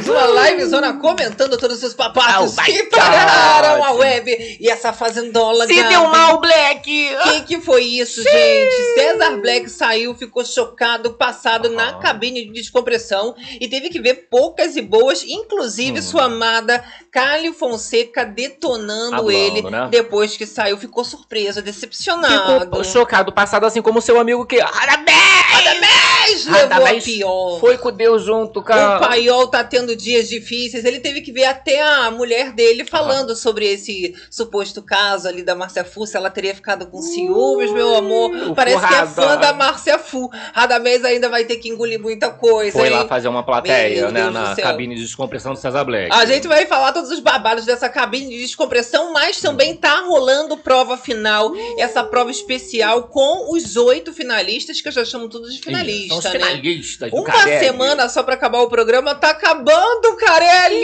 mais uma live zona comentando todos os papatos Oh que pararam a web e essa fazendola. Se Gabi. deu mal, Black! O que, que foi isso, gente? César Black saiu, ficou chocado, passado na cabine de descompressão e teve que ver poucas e boas, inclusive Hum. sua amada Cálio Fonseca detonando Hablando, ele né? depois que saiu. Ficou surpreso, decepcionado. Ficou chocado, passado assim como seu amigo que. Radamés! Radamés pior. Foi com Deus junto, O cara. Paiol tá tendo dias difíceis. Ele teve que ver até a mulher dele falando sobre esse suposto caso ali da Márcia Fu. Se ela teria ficado com ciúmes, meu amor. o Parece que é fã da Márcia Fu. Radamés ainda vai ter que engolir muita coisa. Foi hein? lá fazer uma plateia, Meu né? Deus Na cabine de descompressão do César Black. A gente vai falar todos os babados dessa cabine de descompressão, mas também tá rolando prova final, essa prova especial com os oito finalistas, que eu já chamo todos de finalista, São os né? finalistas Uma Carelli. semana só pra acabar o programa, tá acabando, Carelli!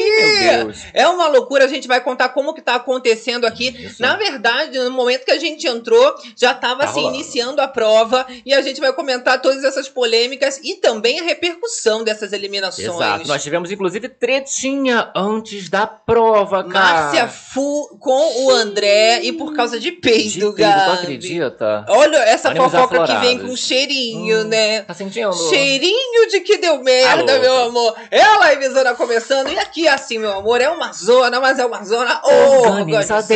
Meu Deus. É uma loucura, a gente vai contar como que tá acontecendo aqui. Isso. Na verdade, no momento que a gente entrou, já tava Tá se rolando. iniciando a prova e a gente vai comentar todas essas polêmicas e também a repercussão dessas eliminações. Exato. Nós tivemos, inclusive, tretinha antes da prova, cara. Márcia Fu com o André e por causa de peido, peido, tu acredita? Olha essa Ânimos fofoca que aflorados. vem com cheirinho, Hum, né? Tá sentindo? Cheirinho de que deu merda, Alô. meu amor. É a livezona começando. E aqui, assim, meu amor, é uma zona, mas é uma zona organizada.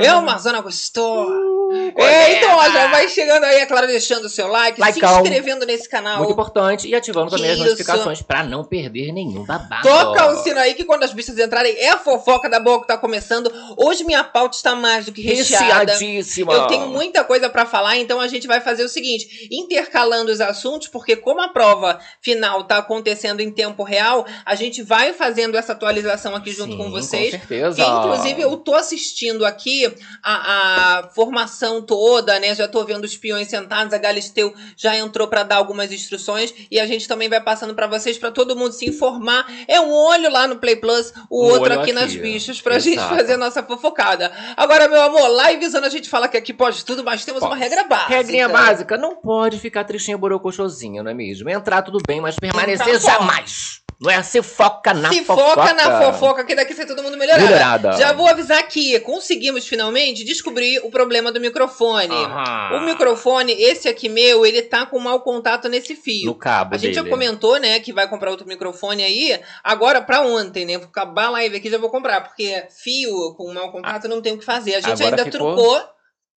É uma zona gostosa. Uh, É, então, ó, já vai chegando aí, é claro, deixando o seu like, Likeão. se inscrevendo nesse canal. Muito importante. E ativando também as Isso. notificações pra não perder nenhum babado. Toca o sino aí que quando as bichas entrarem é a fofoca da boa que tá começando. Hoje minha pauta está mais do que recheada. Recheadíssima. Eu tenho muita coisa pra falar, então a gente vai fazer o seguinte, intercalando os assuntos, porque como a prova final tá acontecendo em tempo real, a gente vai fazendo essa atualização aqui junto Sim, com vocês. Com certeza. Que, inclusive, eu tô assistindo aqui a, a formação toda, né? Já tô vendo os peões sentados, a Galisteu já entrou pra dar algumas instruções e a gente também vai passando pra vocês, pra todo mundo se informar. É um olho lá no Play Plus, o Um outro aqui, aqui, nas bichas, pra Exato. gente fazer a nossa fofocada. Agora, meu amor, livezando a gente fala que aqui pode tudo, mas temos uma Pode. regra básica. Regrinha básica, não pode ficar tristinha borocochosinha, não é mesmo? Entrar tudo bem, mas permanecer pode. jamais. Não é se foca na Se fofoca. foca na fofoca, que daqui sai todo mundo melhorado. Melhorada. Já vou avisar que conseguimos finalmente descobrir o problema do microfone. Aham. O microfone, esse aqui meu, ele tá com mau contato nesse fio. No cabo A gente já dele. comentou, né, que vai comprar outro microfone aí. Agora, pra ontem, né? Vou acabar a live aqui já vou comprar, porque fio com mau contato não tem o que fazer. A gente Agora ainda ficou- trucou.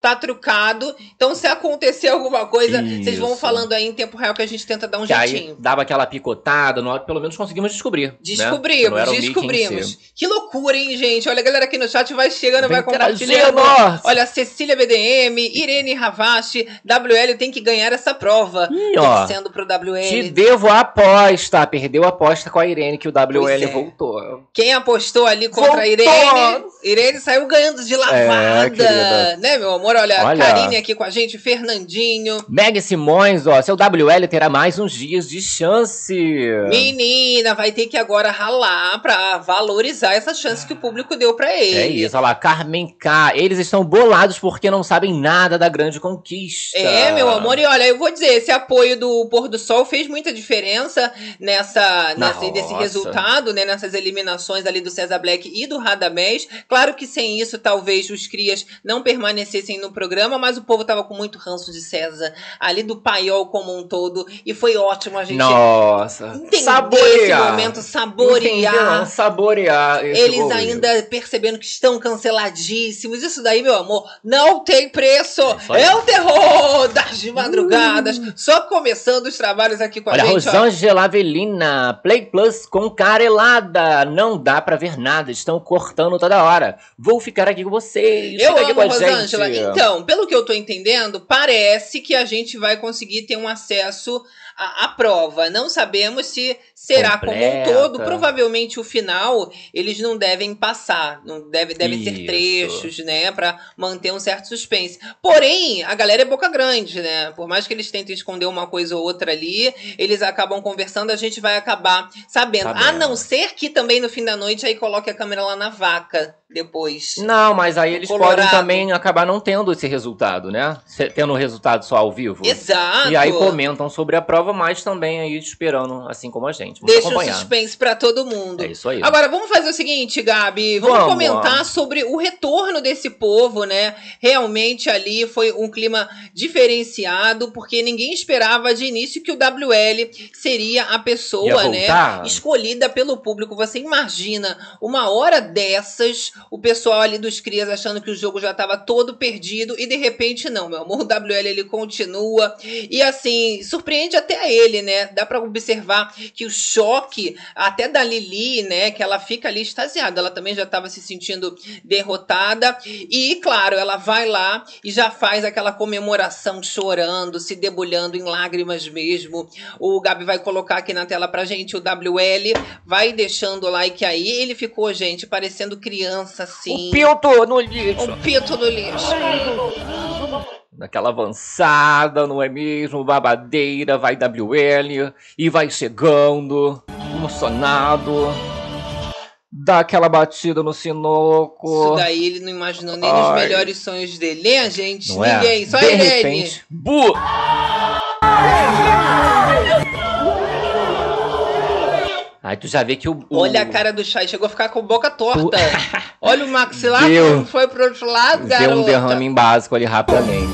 Tá trucado. Então, se acontecer alguma coisa, vocês vão Isso. falando aí em tempo real que a gente tenta dar um Que jeitinho. aí dava aquela picotada, no pelo menos conseguimos descobrir. né? Descobrimos, em descobrimos. si. Que loucura, hein, gente? Olha, a galera aqui no chat vai chegando, Vem vai compartilhando. Olha, Cecília BDM, Irene Ravache, WL tem que ganhar essa prova. Ih, ó. Torcendo pro WL. Te devo a aposta. Perdeu a aposta com a Irene, que o WL é. voltou. Quem apostou ali contra a Voltou! Irene, Irene saiu ganhando de lavada. querida. né, meu amor? Olha, Olha. Karine aqui com a gente, Fernandinho. Meg Simões, ó, seu WL terá mais uns dias de chance. Menina, vai ter que agora ralar pra valorizar essa chance que o público deu pra ele. É isso, olha lá, Carmen K. Eles estão bolados porque não sabem nada da grande conquista. É, meu amor, e olha, eu vou dizer, esse apoio do Pôr do Sol fez muita diferença nessa, nessa nesse resultado, né? Nessas eliminações ali do César Black e do Radamés. Claro que sem isso, talvez os crias não permanecessem no programa, mas o povo tava com muito ranço de César, ali do paiol como um todo, e foi ótimo a gente Nossa. entender esse saborear. momento, saborear. Esse Eles momento. ainda percebendo que estão canceladíssimos. Isso daí, meu amor, não tem preço. É. É o terror das madrugadas. Só começando os trabalhos aqui com a Olha, gente. ó. Rosângela Avelina, Play Plus com carelada. Não dá pra ver nada, estão cortando toda hora. Vou ficar aqui com vocês. Eu amo com a Rosângela. Então, pelo que eu tô entendendo, parece que a gente vai conseguir ter um acesso à, à prova. Não sabemos se será como um Completa. todo. Provavelmente o final eles não devem passar. Não deve, devem ser Isso. trechos, né? Pra manter um certo suspense. Porém, a galera é boca grande, né? Por mais que eles tentem esconder uma coisa ou outra ali, eles acabam conversando, a gente vai acabar sabendo. Sabendo. A não ser que também no fim da noite aí coloque a câmera lá na vaca depois. Não, mas aí eles Colorado. podem também acabar não tendo esse resultado, né? Tendo o resultado só ao vivo. Exato. E aí comentam sobre a prova, mas também aí esperando, assim como a gente. Gente. Vamos Deixa acompanhar. o suspense pra todo mundo. É isso aí. Agora, vamos fazer o seguinte, Gabi. Vamos, Vamos. comentar sobre o retorno desse povo, né? Realmente ali foi um clima diferenciado, porque ninguém esperava de início que o WL seria a pessoa, né? Escolhida pelo público. Você imagina uma hora dessas, o pessoal ali dos Crias achando que o jogo já estava todo perdido e de repente não, meu amor. O WL ele continua e assim, surpreende até ele, né? Dá pra observar que o choque até da Lili, né, que ela fica ali extasiada, ela também já estava se sentindo derrotada e claro, ela vai lá e já faz aquela comemoração chorando, se debulhando em lágrimas mesmo. O Gabi vai colocar aqui na tela pra gente o WL, vai deixando o like aí. Ele ficou, gente, parecendo criança assim. O Pilto no lixo. Um pito do lixo. Naquela avançada, não é mesmo? Babadeira, vai WL e vai chegando, emocionado. Dá aquela batida no Isso sinoco. daí ele não imaginou nem nos Ai. melhores sonhos dele. Nem a gente, Não é? ninguém. Só De Irene. repente, bu! Aí tu já vê que o. o- Olha a cara do Chay, chegou a ficar com a boca torta. Olha o maxilar, Deu. foi pro outro lado, Deu garota. um derrame em básico ali rapidamente.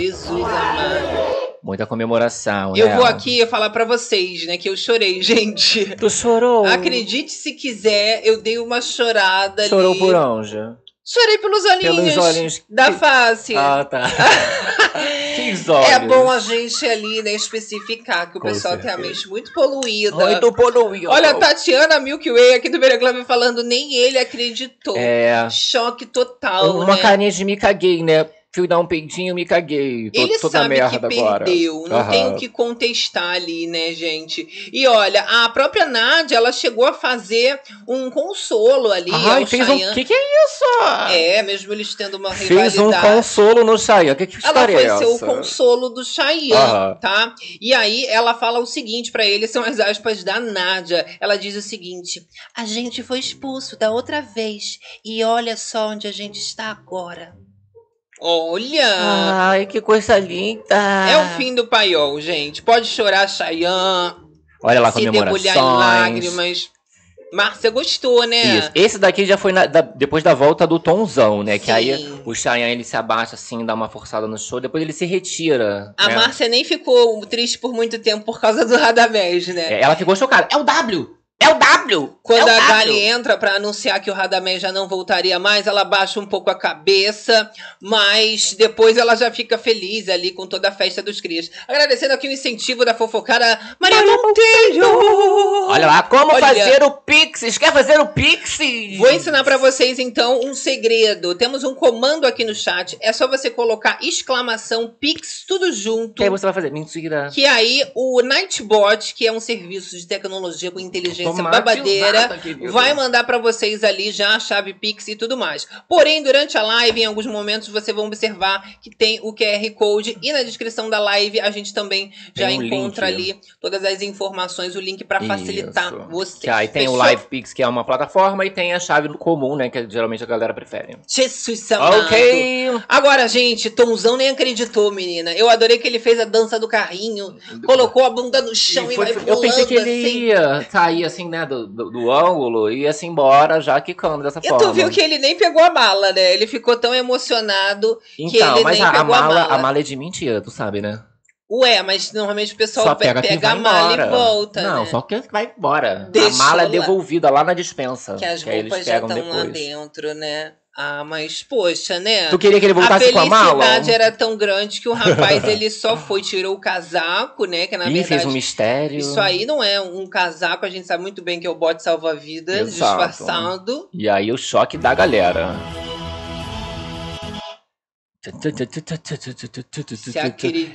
Jesus amado. Muita comemoração, Eu né? vou aqui falar pra vocês, né, que eu chorei, gente. Tu chorou? Acredite se quiser, eu dei uma chorada Chorou ali. por onde? Chorei pelos olhinhos. Pelos olhinhos. Da que- face. Ah, tá. olhos. É bom a gente ali, né, especificar que o Com pessoal tem a certeza. mente muito poluída. Muito poluído. Olha, tá- Tatiana Milky Way aqui do Veraclame falando, nem ele acreditou. É. Choque total, Uma né? carinha de me caguei, né? Fui dar um peidinho, me caguei. Tô Ele toda sabe merda que agora. perdeu, não Aham. tem o que contestar ali, né, gente? E olha, a própria Nádia, ela chegou a fazer um consolo ali Ai, ao fez um. Que que é isso? É, mesmo eles tendo uma Fez um rivalidade. consolo no Chayanne. Que que Ela foi é ser o essa? consolo do Chayanne, Aham. tá? E aí ela fala o seguinte pra ele, são as aspas da Nádia. Ela diz o seguinte: "A gente foi expulso da outra vez e olha só onde a gente está agora." Olha! Ai, que coisa linda. É o fim do paiol, gente. Pode chorar, Chayanne, Olha lá, se debulhar em comemorações. lágrimas. Márcia gostou, né? Isso. Esse daqui já foi na- da- depois da volta do Tonzão, né? Que Sim. aí o Chayanne ele se abaixa assim, dá uma forçada no show, depois ele se retira. A né? Márcia nem ficou triste por muito tempo por causa do Radamés, né? É, Ela ficou chocada. É o W! É o W! Quando é o a W! Gali entra pra anunciar que o Radamés já não voltaria mais, ela baixa um pouco a cabeça, mas depois ela já fica feliz ali com toda a festa dos crias. Agradecendo aqui o incentivo da fofocada Maria Monteiro! Olha lá, como Olha. fazer o Pixies? Quer fazer o Pixies? Vou ensinar pra vocês então um segredo. Temos um comando aqui no chat. É só você colocar exclamação Pix tudo junto. que aí você vai fazer? Mentira. Que aí o Nightbot, que é um serviço de tecnologia com inteligência babadeira, Automatizada, querido. vai mandar pra vocês ali já a chave Pix e tudo mais. Porém, durante a live, em alguns momentos, vocês vão observar que tem o QR Code e na descrição da live a gente também já Tem um encontra link. ali todas as informações, o link pra facilitar Isso. vocês. Que aí tem Fechou? o Live Pix, que é uma plataforma, e tem a chave comum, né? Que geralmente a galera prefere. Jesus amado. Ok! Agora, gente, Tomzão nem acreditou, menina. Eu adorei que ele fez a dança do carrinho, colocou a bunda no chão e, E foi- vai eu pulando pensei que ele assim. ia sair assim, né, do, do, do ângulo e ia se embora já quicando dessa E forma. tu viu que ele nem pegou a mala, né? Ele ficou tão emocionado. Então, ele mas nem a, a pegou a mala, mala. a mala é de mentira, tu sabe, né? Ué, mas normalmente o pessoal só pe- pega, pega, a mala embora. e volta, Não, né? só que vai embora. Deixou a mala é devolvida lá na dispensa. Que as aí roupas já estão lá dentro, né? Ah, mas poxa, né? Tu queria que ele a voltasse com a mala? felicidade era tão grande que o rapaz ele só foi, tirou o casaco, né? Que na Ih, verdade fez um mistério. Isso aí não é um casaco, a gente sabe muito bem que é o bote salva-vidas disfarçado. E aí o choque da galera.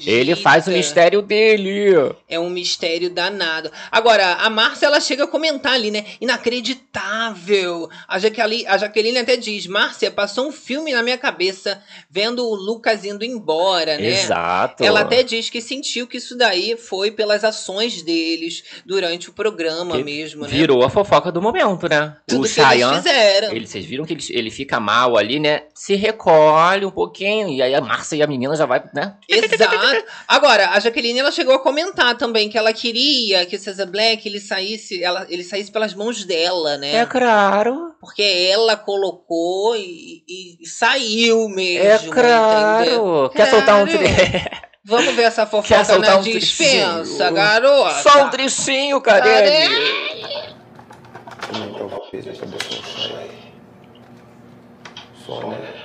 Ele faz o mistério dele. É um mistério danado. Agora, a Márcia, ela chega a comentar ali, né? Inacreditável. A Jaqueline, a Jaqueline até diz, Márcia, passou um filme na minha cabeça vendo o Lucas indo embora, né? Exato. Ela até diz que sentiu que isso daí foi pelas ações deles durante o programa Que mesmo, né? Virou a fofoca do momento, né? Tudo o que eles fizeram. ele, vocês viram que ele, ele fica mal ali, né? Se recolhe um pouquinho bonitinho. E aí a Márcia e a menina já vai, né? Exato. Agora, a Jaqueline ela chegou a comentar também que ela queria que o César Black ele saísse, ela, ele saísse pelas mãos dela, né? É claro. Porque ela colocou e, e- saiu mesmo. É entendeu? claro. Quer soltar um Claro. Vamos ver essa fofoca na um dispensa, garota. Só um trechinho, cadê? Como então fez essa definição aí? Só, né?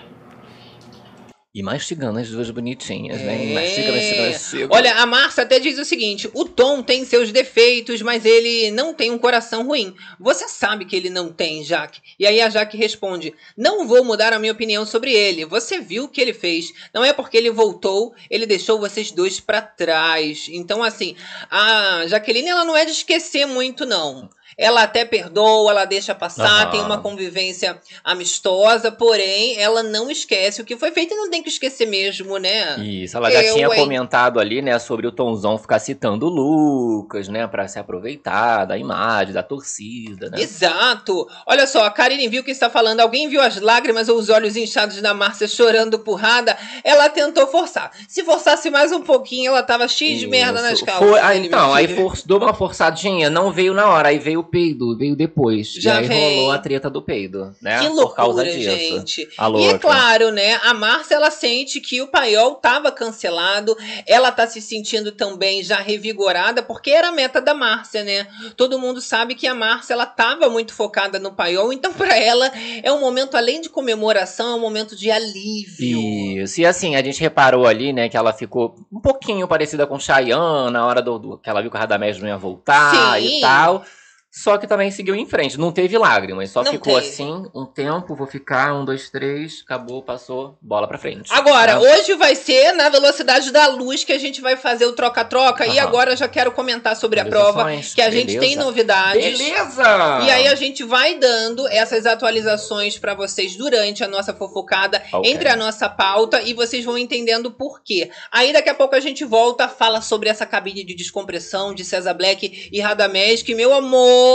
E mastigando as duas bonitinhas, né? É. Mastiga, mastiga, mastiga. Olha, a Márcia até diz o seguinte: o Tom tem seus defeitos, mas ele não tem um coração ruim. Você sabe que ele não tem, Jaque. E aí a Jaque responde: Não vou mudar a minha opinião sobre ele. Você viu o que ele fez. Não é porque ele voltou, ele deixou vocês dois pra trás. Então, assim, a Jaqueline ela não é de esquecer muito, não. Ela até perdoa, ela deixa passar, Aham. tem uma convivência amistosa, porém, ela não esquece o que foi feito e não tem que esquecer mesmo, né? Isso, ela já Eu, tinha hein? comentado ali, né, sobre o Tonzão ficar citando o Lucas, né, pra se aproveitar da imagem, da torcida, né? Exato! Olha só, a Karine viu que está falando. Alguém viu as lágrimas ou os olhos inchados da Márcia chorando porrada? Ela tentou forçar. Se forçasse mais um pouquinho, ela tava cheia de merda nas Isso. calças. Foi- ah, dele, então, aí for, deu uma forçadinha, não veio na hora, aí veio o peido, veio depois. Já e aí vem. rolou a treta do peido, né? Que por causa loucura, disso. gente. A E é claro, né? A Márcia, ela sente que o paiol tava cancelado. Ela tá se sentindo também já revigorada, porque era a meta da Márcia, né? Todo mundo sabe que a Márcia, ela tava muito focada no paiol. Então, pra ela, é um momento, além de comemoração, é um momento de alívio. Isso. E assim, a gente reparou ali, né, que ela ficou um pouquinho parecida com Cheyenne na hora do, do- que ela viu que o Radamés não ia voltar Sim. e tal. Só que também seguiu em frente. Não teve lágrimas, só Não ficou teve. assim um tempo, vou ficar, um, dois, três, acabou, passou, bola pra frente. Agora, né? hoje vai ser na velocidade da luz que a gente vai fazer o troca-troca. E agora eu já quero comentar sobre a prova, que a gente beleza. tem novidades. Beleza! E aí a gente vai dando essas atualizações pra vocês durante a nossa fofocada, Ok. entre a nossa pauta, e vocês vão entendendo por quê. Aí daqui a pouco a gente volta, fala sobre essa cabine de descompressão de César Black e Radamés, que, meu amor,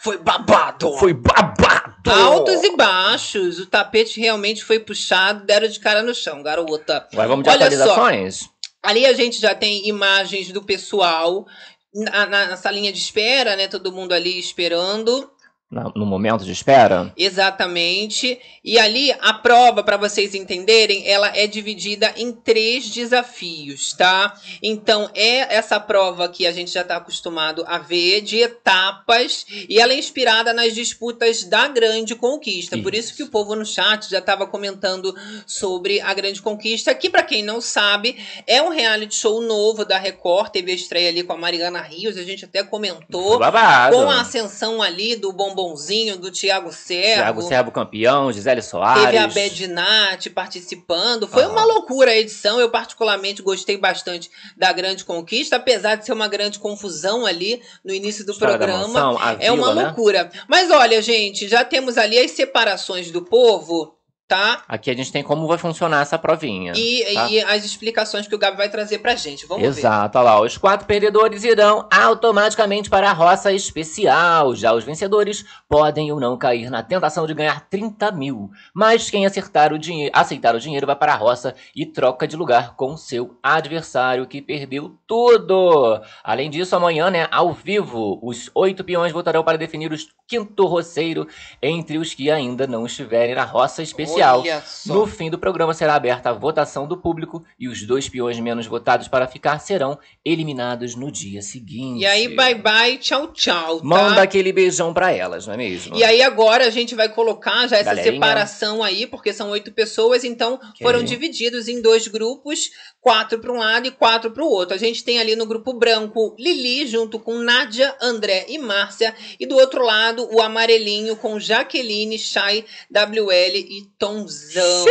foi babado. Foi babado! Altos e baixos. O tapete realmente foi puxado, deram de cara no chão, garota. Agora vamos de Olha só. atualizações? Ali a gente já tem imagens do pessoal na, na, na salinha de espera, né? Todo mundo ali esperando. No momento de espera? Exatamente. E ali a prova, para vocês entenderem, ela é dividida em três desafios, tá? Então é essa prova que a gente já está acostumado a ver de etapas e ela é inspirada nas disputas da Grande Conquista. Por isso Isso. que o povo no chat já estava comentando sobre a Grande Conquista, que para quem não sabe é um reality show novo da Record. Teve a estreia ali com a Mariana Rios, a gente até comentou. Babado. Com a ascensão ali do bombonzinho do Tiago Servo. Thiago Servo campeão, Gisele Soares. Teve a Bedinat participando. Foi Aham. uma loucura a edição. Eu, particularmente, gostei bastante da Grande Conquista, apesar de ser uma grande confusão ali no início do História programa. mansão, É uma vila, né? loucura. Mas olha, gente, já temos ali as separações do povo, tá? Aqui a gente tem como vai funcionar essa provinha. E, tá? e as explicações que o Gabi vai trazer pra gente. Vamos ver. Exato, olha lá. Os quatro perdedores irão automaticamente para a roça especial. Já os vencedores podem ou não cair na tentação de ganhar 30 mil. Mas quem acertar o dinheiro, aceitar o dinheiro vai para a roça e troca de lugar com seu adversário que perdeu tudo. Além disso, amanhã, né, ao vivo, os oito peões votarão para definir o quinto roceiro entre os que ainda não estiverem na roça especial. Só. No fim do programa será aberta a votação do público e os dois peões menos votados para ficar serão eliminados no dia seguinte. E aí, bye bye, tchau, tchau. Tá? Manda aquele beijão pra elas, não é mesmo? E aí agora a gente vai colocar já essa Galerinha. separação aí, porque são oito pessoas, então foram divididos em dois grupos, quatro para um lado e quatro para o outro. A gente tem ali no grupo branco Lili junto com Nádia, André e Márcia, e do outro lado o amarelinho com Jaqueline, Chay, WL e Tonzão.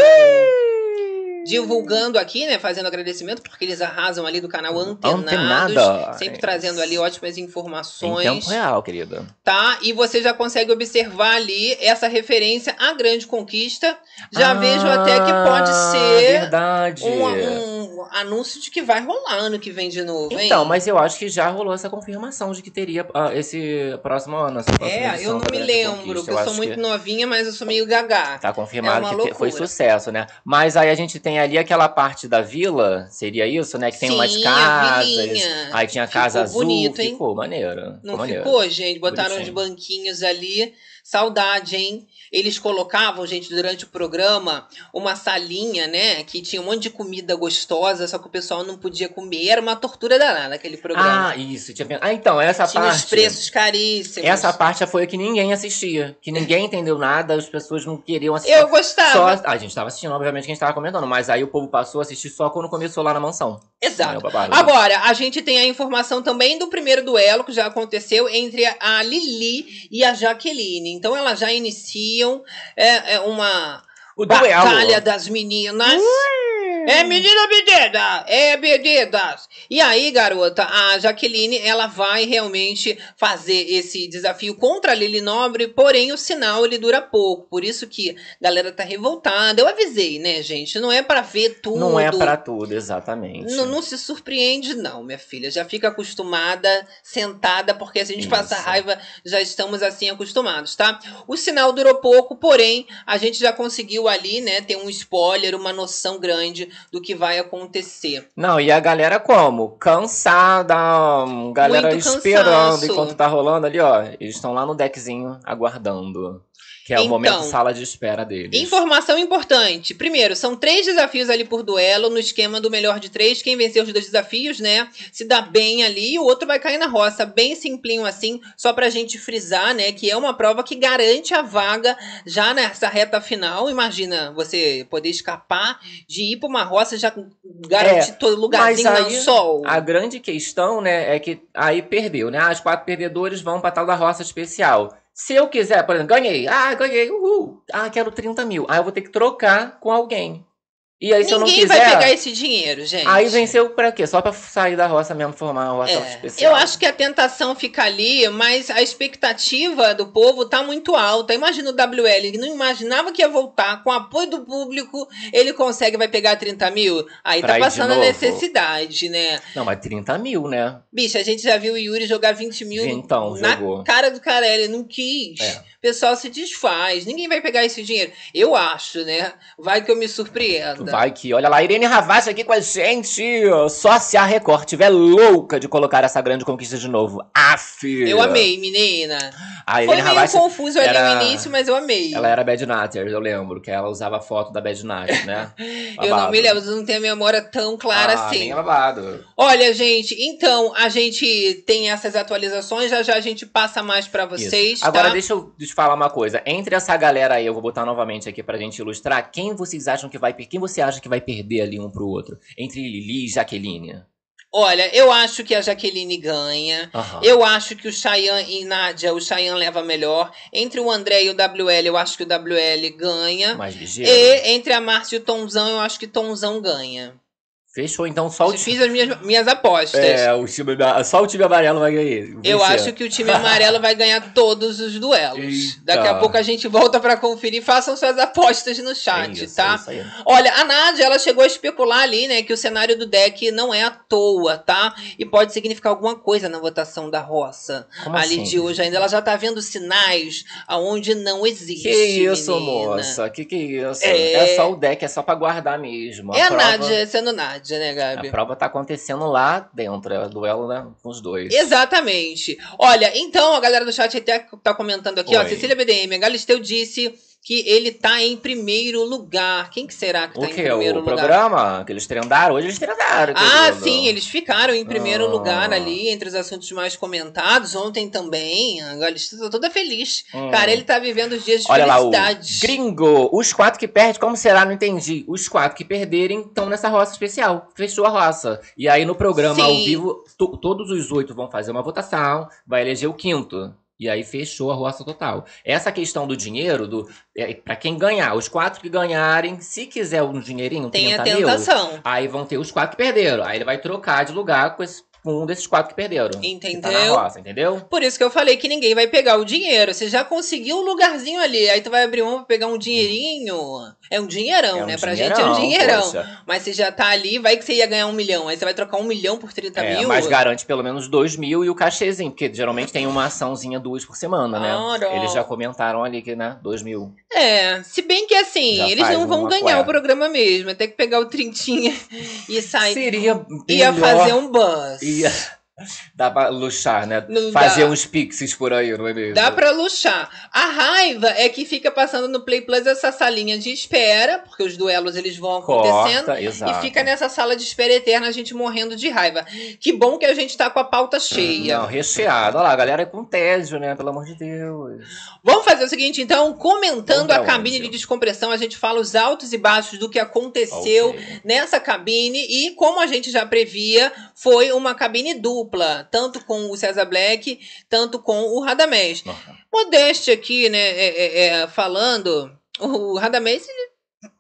Divulgando aqui, né? Fazendo agradecimento, porque eles arrasam ali do canal Antenados. Antenadas. Sempre trazendo ali ótimas Em informações tempo real, querida. tá? E você já consegue observar ali essa referência à grande conquista. Já Ah, vejo até que pode ser Verdade. um, um- anúncio de que vai rolar ano que vem de novo, hein? Então, mas eu acho que já rolou essa confirmação de que teria ah, esse próximo ano, essa próxima É, eu não me lembro, porque eu, sou acho muito novinha, mas eu sou meio gagá. Tá confirmado É que te- foi loucura. sucesso, né? Mas aí a gente tem ali aquela parte da vila, seria isso, né? Que tem umas Sim, a casas. Aí tinha Ficou casa azul, bonito, hein? ficou maneiro. Não ficou maneiro. ficou, gente? Botaram Bonitinho. uns banquinhos ali. Saudade, hein? Eles colocavam, gente, durante o programa, uma salinha, né? Que tinha um monte de comida gostosa, só que o pessoal não podia comer. Era uma tortura danada aquele programa. Ah, isso. Tinha... Ah, então, essa tinha parte. os preços caríssimos. Essa parte foi a que ninguém assistia. Que ninguém entendeu nada, as pessoas não queriam assistir. Eu gostava. Só, ah, a gente tava assistindo, obviamente, que a gente tava comentando, mas aí o povo passou a assistir só quando começou lá na mansão. Exato. É babado. Agora, a gente tem a informação também do primeiro duelo que já aconteceu entre a Lili e a Jaqueline. Então, elas já iniciam é, é uma o duelo. batalha das meninas. É menina bedida! É bebidas! E aí, garota, a Jaqueline, ela vai realmente fazer esse desafio contra a Lili Nobre, porém o sinal ele dura pouco. Por isso que a galera tá revoltada. Eu avisei, né, gente? Não é pra ver tudo. Não é pra tudo, exatamente. Não, não se surpreende, não, minha filha. Já fica acostumada, sentada, porque se a gente Isso. passa raiva, já estamos assim acostumados, tá? O sinal durou pouco, porém, a gente já conseguiu ali, né, ter um spoiler, uma noção grande do que vai acontecer. Não, e a galera como? Cansada, galera Muito esperando cansaço. enquanto tá rolando ali, ó. Eles estão lá no deckzinho aguardando. Que é o Então, momento sala de espera deles. Informação importante. Primeiro, são três desafios ali por duelo, no esquema do melhor de três. Quem vencer os dois desafios, né, se dá bem ali e o outro vai cair na roça. Bem simplinho assim, só pra gente frisar, né, que é uma prova que garante a vaga já nessa reta final. Imagina você poder escapar de ir pra uma roça já garantir todo lugarzinho mas no aí, sol. A grande questão, né, é que aí perdeu, né? Ah, Os quatro perdedores vão pra tal da roça especial. Se eu quiser, por exemplo, ganhei. Ah, ganhei, uhul. Ah, quero 30 mil. Aí eu vou ter que trocar com alguém. E aí, se eu não Ninguém quiser. vai pegar esse dinheiro, gente. Aí venceu pra quê? Só pra sair da roça mesmo, formar uma roça É, especial. eu acho que a tentação fica ali, mas a expectativa do povo tá muito alta. Imagina o WL, ele não imaginava que ia voltar, com apoio do público, ele consegue, vai pegar 30 mil. Aí Pra tá passando a necessidade, né? Não, mas 30 mil, né? Bicho, a gente já viu o Yuri jogar 20 mil Então, na jogou. cara do cara, ele não quis. É. O pessoal se desfaz, ninguém vai pegar esse dinheiro. Eu acho, né? Vai que eu me surpreenda. Vai que, olha lá, Irene Ravassi aqui com a gente. Só se a Record tiver louca de colocar essa grande conquista de novo. Aff! Eu amei, menina. A Foi Irene meio Ravassi, confuso ali era- no início, mas eu amei. ela era Bad Natter, eu lembro, que ela usava a foto da Bad Natter, né? Eu não me lembro, eu não tenho a memória tão clara ah, assim. nem babado. Olha, gente, então a gente tem essas atualizações, já já a gente passa mais pra Isso. vocês, Agora tá? deixa eu te falar uma coisa. Entre essa galera aí, eu vou botar novamente aqui pra gente ilustrar. Quem vocês acham que vai Quem você acha que vai perder ali um pro outro? Entre Lili e Jaqueline. Olha, eu acho que a Jaqueline ganha. Aham. Eu acho que o Cheyenne e Nádia, o Cheyenne leva melhor. Entre o André e o WL, eu acho que o WL ganha. Mais ligeiro. E entre a Márcia e o Tomzão, eu acho que Tomzão ganha. Fechou então só o Eu time. fiz as minhas, minhas apostas. É, o time, só o time amarelo vai ganhar. Eu vencer. acho que o time amarelo vai ganhar todos os duelos. Eita. Daqui a pouco a gente volta pra conferir. Façam suas apostas no É chat, isso, tá? é isso. Olha, a Nádia, ela chegou a especular ali, né, que o cenário do deck não é à toa, tá? E pode significar alguma coisa na votação da roça. Como ali assim? de hoje ainda. Ela já tá vendo sinais aonde não existe. Que isso, menina. moça? Que que isso? É. É... só o deck, é só pra guardar mesmo. É a prova, Nádia sendo Nádia, né, Gabi? A prova tá acontecendo lá dentro, é o duelo né, com os dois. Exatamente. Olha, então a galera do chat até tá comentando aqui, ó. Oi. Cecília BDM, a Galisteu disse que ele tá em primeiro lugar. Quem que será que tá O em que? primeiro O lugar? programa que eles trendaram? Hoje eles trendaram. Ah, querido. sim, eles ficaram em primeiro Ah. lugar ali, entre os assuntos mais comentados. Ontem também, a Galisteu tá toda feliz. Hum. Cara, ele tá vivendo os dias de Olha lá, o felicidade. gringo. Os quatro que perdem, como será? Não entendi. Os quatro que perderem estão nessa roça especial. Fechou a roça. E aí no programa Sim. ao vivo, to- todos os oito vão fazer uma votação, vai eleger o quinto. E aí fechou a roça total. Essa questão do dinheiro, do é, para quem ganhar, os quatro que ganharem, se quiser um dinheirinho, Tem a 30 mil, tentação. aí vão ter os quatro que perderam. Aí ele vai trocar de lugar com esse com um desses quatro que perderam. Que tá na Entendeu? roça, entendeu? Por isso que eu falei que ninguém vai pegar o dinheiro. Você já conseguiu um lugarzinho ali, aí tu vai abrir um pra pegar um dinheirinho. É um dinheirão, É um né? Pra gente é um dinheirão, dinheirão. poxa. Mas você já tá ali, vai que você ia ganhar um milhão. Aí você vai trocar um milhão por 30 É, mil. mas garante pelo menos dois mil e o cachezinho, porque geralmente tem uma açãozinha duas por semana, né? Ora. Eles já comentaram ali que, né, dois mil. É, se bem que assim, Já eles não vão ganhar o programa mesmo. Tem que pegar o trintinha e sair. Seria Ia fazer um buzz. Ia... Dá pra luxar, né? Não Fazer dá. uns pixies por aí, não é mesmo? Dá pra luxar. A raiva é que fica passando no Play Plus essa salinha de espera, porque os duelos eles vão acontecendo. Corta, exato. E fica nessa sala de espera eterna, a gente morrendo de raiva. Que bom que a gente tá com a pauta cheia. Não, recheado. Olha lá, a galera é com tédio, né? Pelo amor de Deus. Vamos fazer o seguinte, então, comentando a cabine onde? de descompressão, a gente fala os altos e baixos do que aconteceu Ok. nessa cabine e como a gente já previa, foi uma cabine dupla, tanto com o César Black, tanto com o Radamés. Modéstia aqui, né, é, é, é, falando, o Radamés ele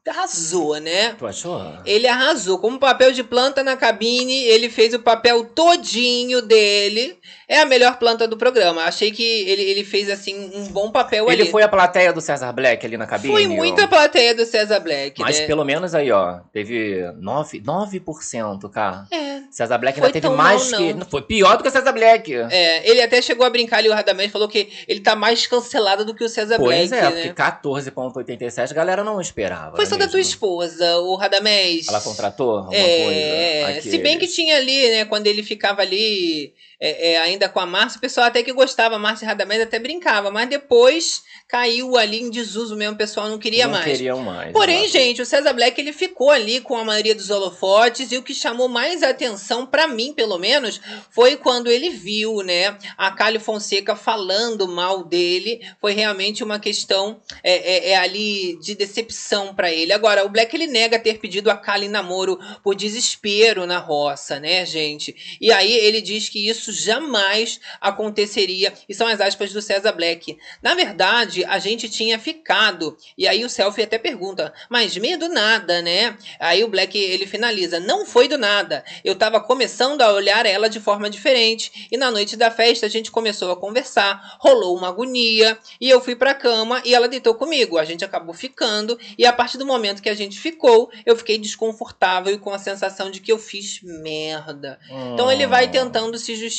arrasou, né? Tu achou? Ele arrasou. Como papel de planta na cabine, ele fez o papel todinho dele. É a melhor planta do programa. Achei que ele, ele fez, assim, um bom papel Ele ali. foi a plateia do César Black ali na cabine? Foi ó. muita plateia do César Black, Mas né? pelo menos aí, ó, teve 9%, 9% cara. É. César Black ainda teve mais mal, que. não. Foi pior do que o César Black. É, ele até chegou a brincar ali, o Radamés falou que ele tá mais cancelado do que o César Pois Black, é, né? porque 14,87 a galera não esperava. Foi não só é da tua mesmo? esposa, o Radamés. Ela contratou alguma É, coisa? se bem que tinha ali, né, quando ele ficava ali é, é, ainda com a Márcia, o pessoal até que gostava, a Márcia Radamés até brincava, mas depois caiu ali em desuso mesmo, o pessoal não queria não mais. queriam mais. Porém, gente, o César Black ele ficou ali com a maioria dos holofotes e o que chamou mais atenção pra mim, pelo menos, foi quando ele viu, né, a Cali Fonseca falando mal dele. Foi realmente uma questão é, é- é ali de decepção pra ele. Agora, o Black ele nega ter pedido a Cali namoro por desespero na roça, né, gente? E aí ele diz que isso jamais aconteceria. E são as aspas do César Black. Na verdade, a gente tinha ficado. E aí o selfie até pergunta, mas meio do nada, né? Aí o Black ele finaliza, não foi do nada. Eu tava começando a olhar ela de forma diferente. E na noite da festa a gente começou a conversar, rolou uma agonia. E eu fui pra cama e ela deitou comigo. A gente acabou ficando. E a partir do momento que a gente ficou, eu fiquei desconfortável e com a sensação de que eu fiz merda. Então ele vai Hum. tentando se justificar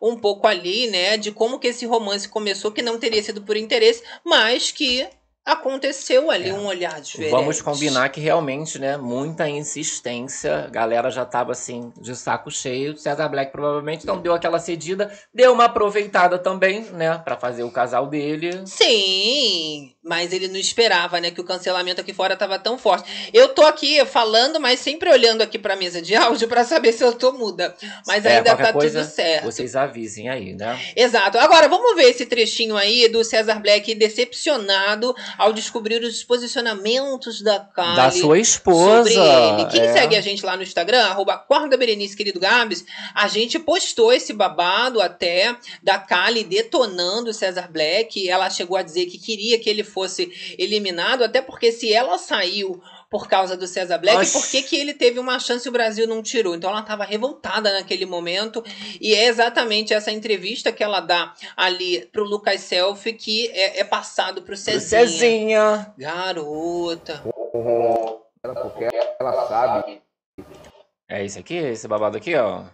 um pouco ali, né, de como que esse romance começou, que não teria sido por interesse, mas que aconteceu ali É. um olhar diferente. Vamos combinar que realmente, né, muita insistência, a galera já tava assim, de saco cheio. César Black provavelmente não deu aquela cedida, deu uma aproveitada também, né, Pra fazer o casal dele. Sim, mas ele não esperava, né, que o cancelamento aqui fora tava tão forte. Eu tô aqui falando, mas sempre olhando aqui pra mesa de áudio pra saber se eu tô muda. Mas É, ainda tá coisa, tudo certo. Vocês avisem aí, né? Exato. Agora, vamos ver esse trechinho aí do César Black decepcionado ao descobrir os posicionamentos da Kylie. Da sua esposa. sobre ele. Quem é. segue a gente lá no Instagram, arroba Acorda Berenice, querido Gabs, a gente postou esse babado até da Kali detonando o César Black. Ela chegou a dizer que queria que ele fosse eliminado, até porque se ela saiu por causa do César Black, Oxi. por que, que ele teve uma chance e o Brasil não tirou? Então ela estava revoltada naquele momento. E é exatamente essa entrevista que ela dá ali pro Lucas Selfie que é, é passado pro Pro Cezinha. Cezinha. Garota. ela porque ela sabe. É esse aqui, esse babado aqui, ó.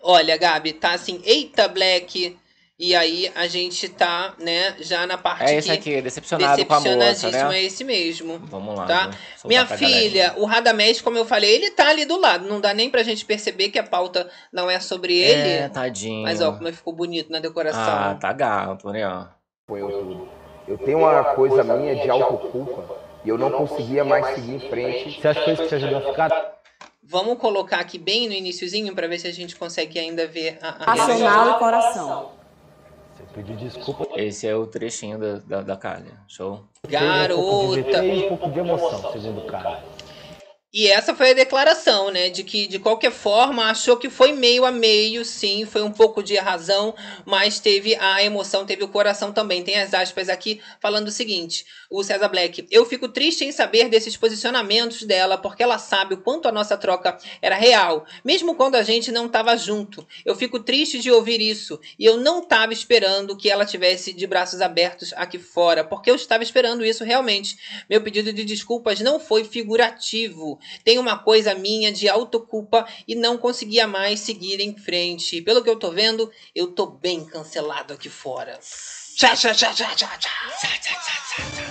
Olha, Gabi, tá assim, eita, Black. E aí a gente tá, né, já na parte É esse aqui, decepcionado com a moça, decepcionadíssimo né? é esse mesmo. Vamos lá. Tá? Minha filha, galera. o Radamés, como eu falei, ele tá ali do lado. Não dá nem pra gente perceber que a pauta não é sobre ele. É, tadinho. Mas ó, como ficou bonito na decoração. Ah, tá gato, né? ó. Foi eu tudo. Eu tenho uma coisa minha de autoculpa e eu não conseguia mais seguir em frente. Você acha que foi isso que te ajudou a ficar? Vamos colocar aqui bem no iniciozinho pra ver se a gente consegue ainda ver a, a Racional e coração. Pediu desculpa. Esse é o trechinho da, da, da Kali. Show? Teve um pouco de- Garota. Teve um pouco de emoção, segundo o cara. E essa foi a declaração, né? De que, de qualquer forma, achou que foi meio a meio, sim, foi um pouco de razão, mas teve a emoção, teve o coração também. Tem as aspas aqui falando o seguinte: o César Black. Eu fico triste em saber desses posicionamentos dela, porque ela sabe o quanto a nossa troca era real, mesmo quando a gente não estava junto. Eu fico triste de ouvir isso, e eu não estava esperando que ela tivesse de braços abertos aqui fora, porque eu estava esperando isso realmente. Meu pedido de desculpas não foi figurativo. Tem uma coisa minha de autoculpa e não conseguia mais seguir em frente. Pelo que eu tô vendo, eu tô bem cancelado aqui fora. Tchá, tchá, tchá, tchá, tchá, tchá.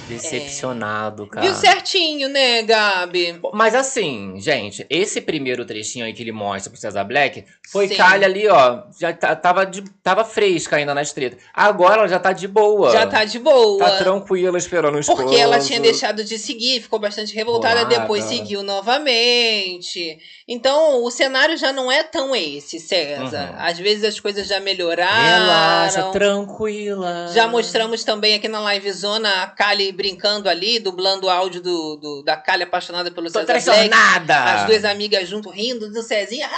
Decepcionado, cara. Viu certinho, né, Gabi? Mas assim, gente, esse primeiro trechinho aí que ele mostra pro César Black foi Sim. calha ali, ó. Já tá- tava, de, tava fresca ainda nas tretas. Agora ela já tá de boa. Já tá de boa. Tá tranquila esperando o esposo. Porque ela tinha deixado de seguir, ficou bastante revoltada, Bolada. depois seguiu novamente. Então, o cenário já não é tão esse, César. Uhum. Às vezes as coisas já melhoraram. Relaxa, tranquila. Já mostramos também aqui na livezona a Kali brincando ali, dublando o áudio do, do- da Kali apaixonada pelo Tô César Black. traicionada. As duas amigas junto rindo do Cezinha.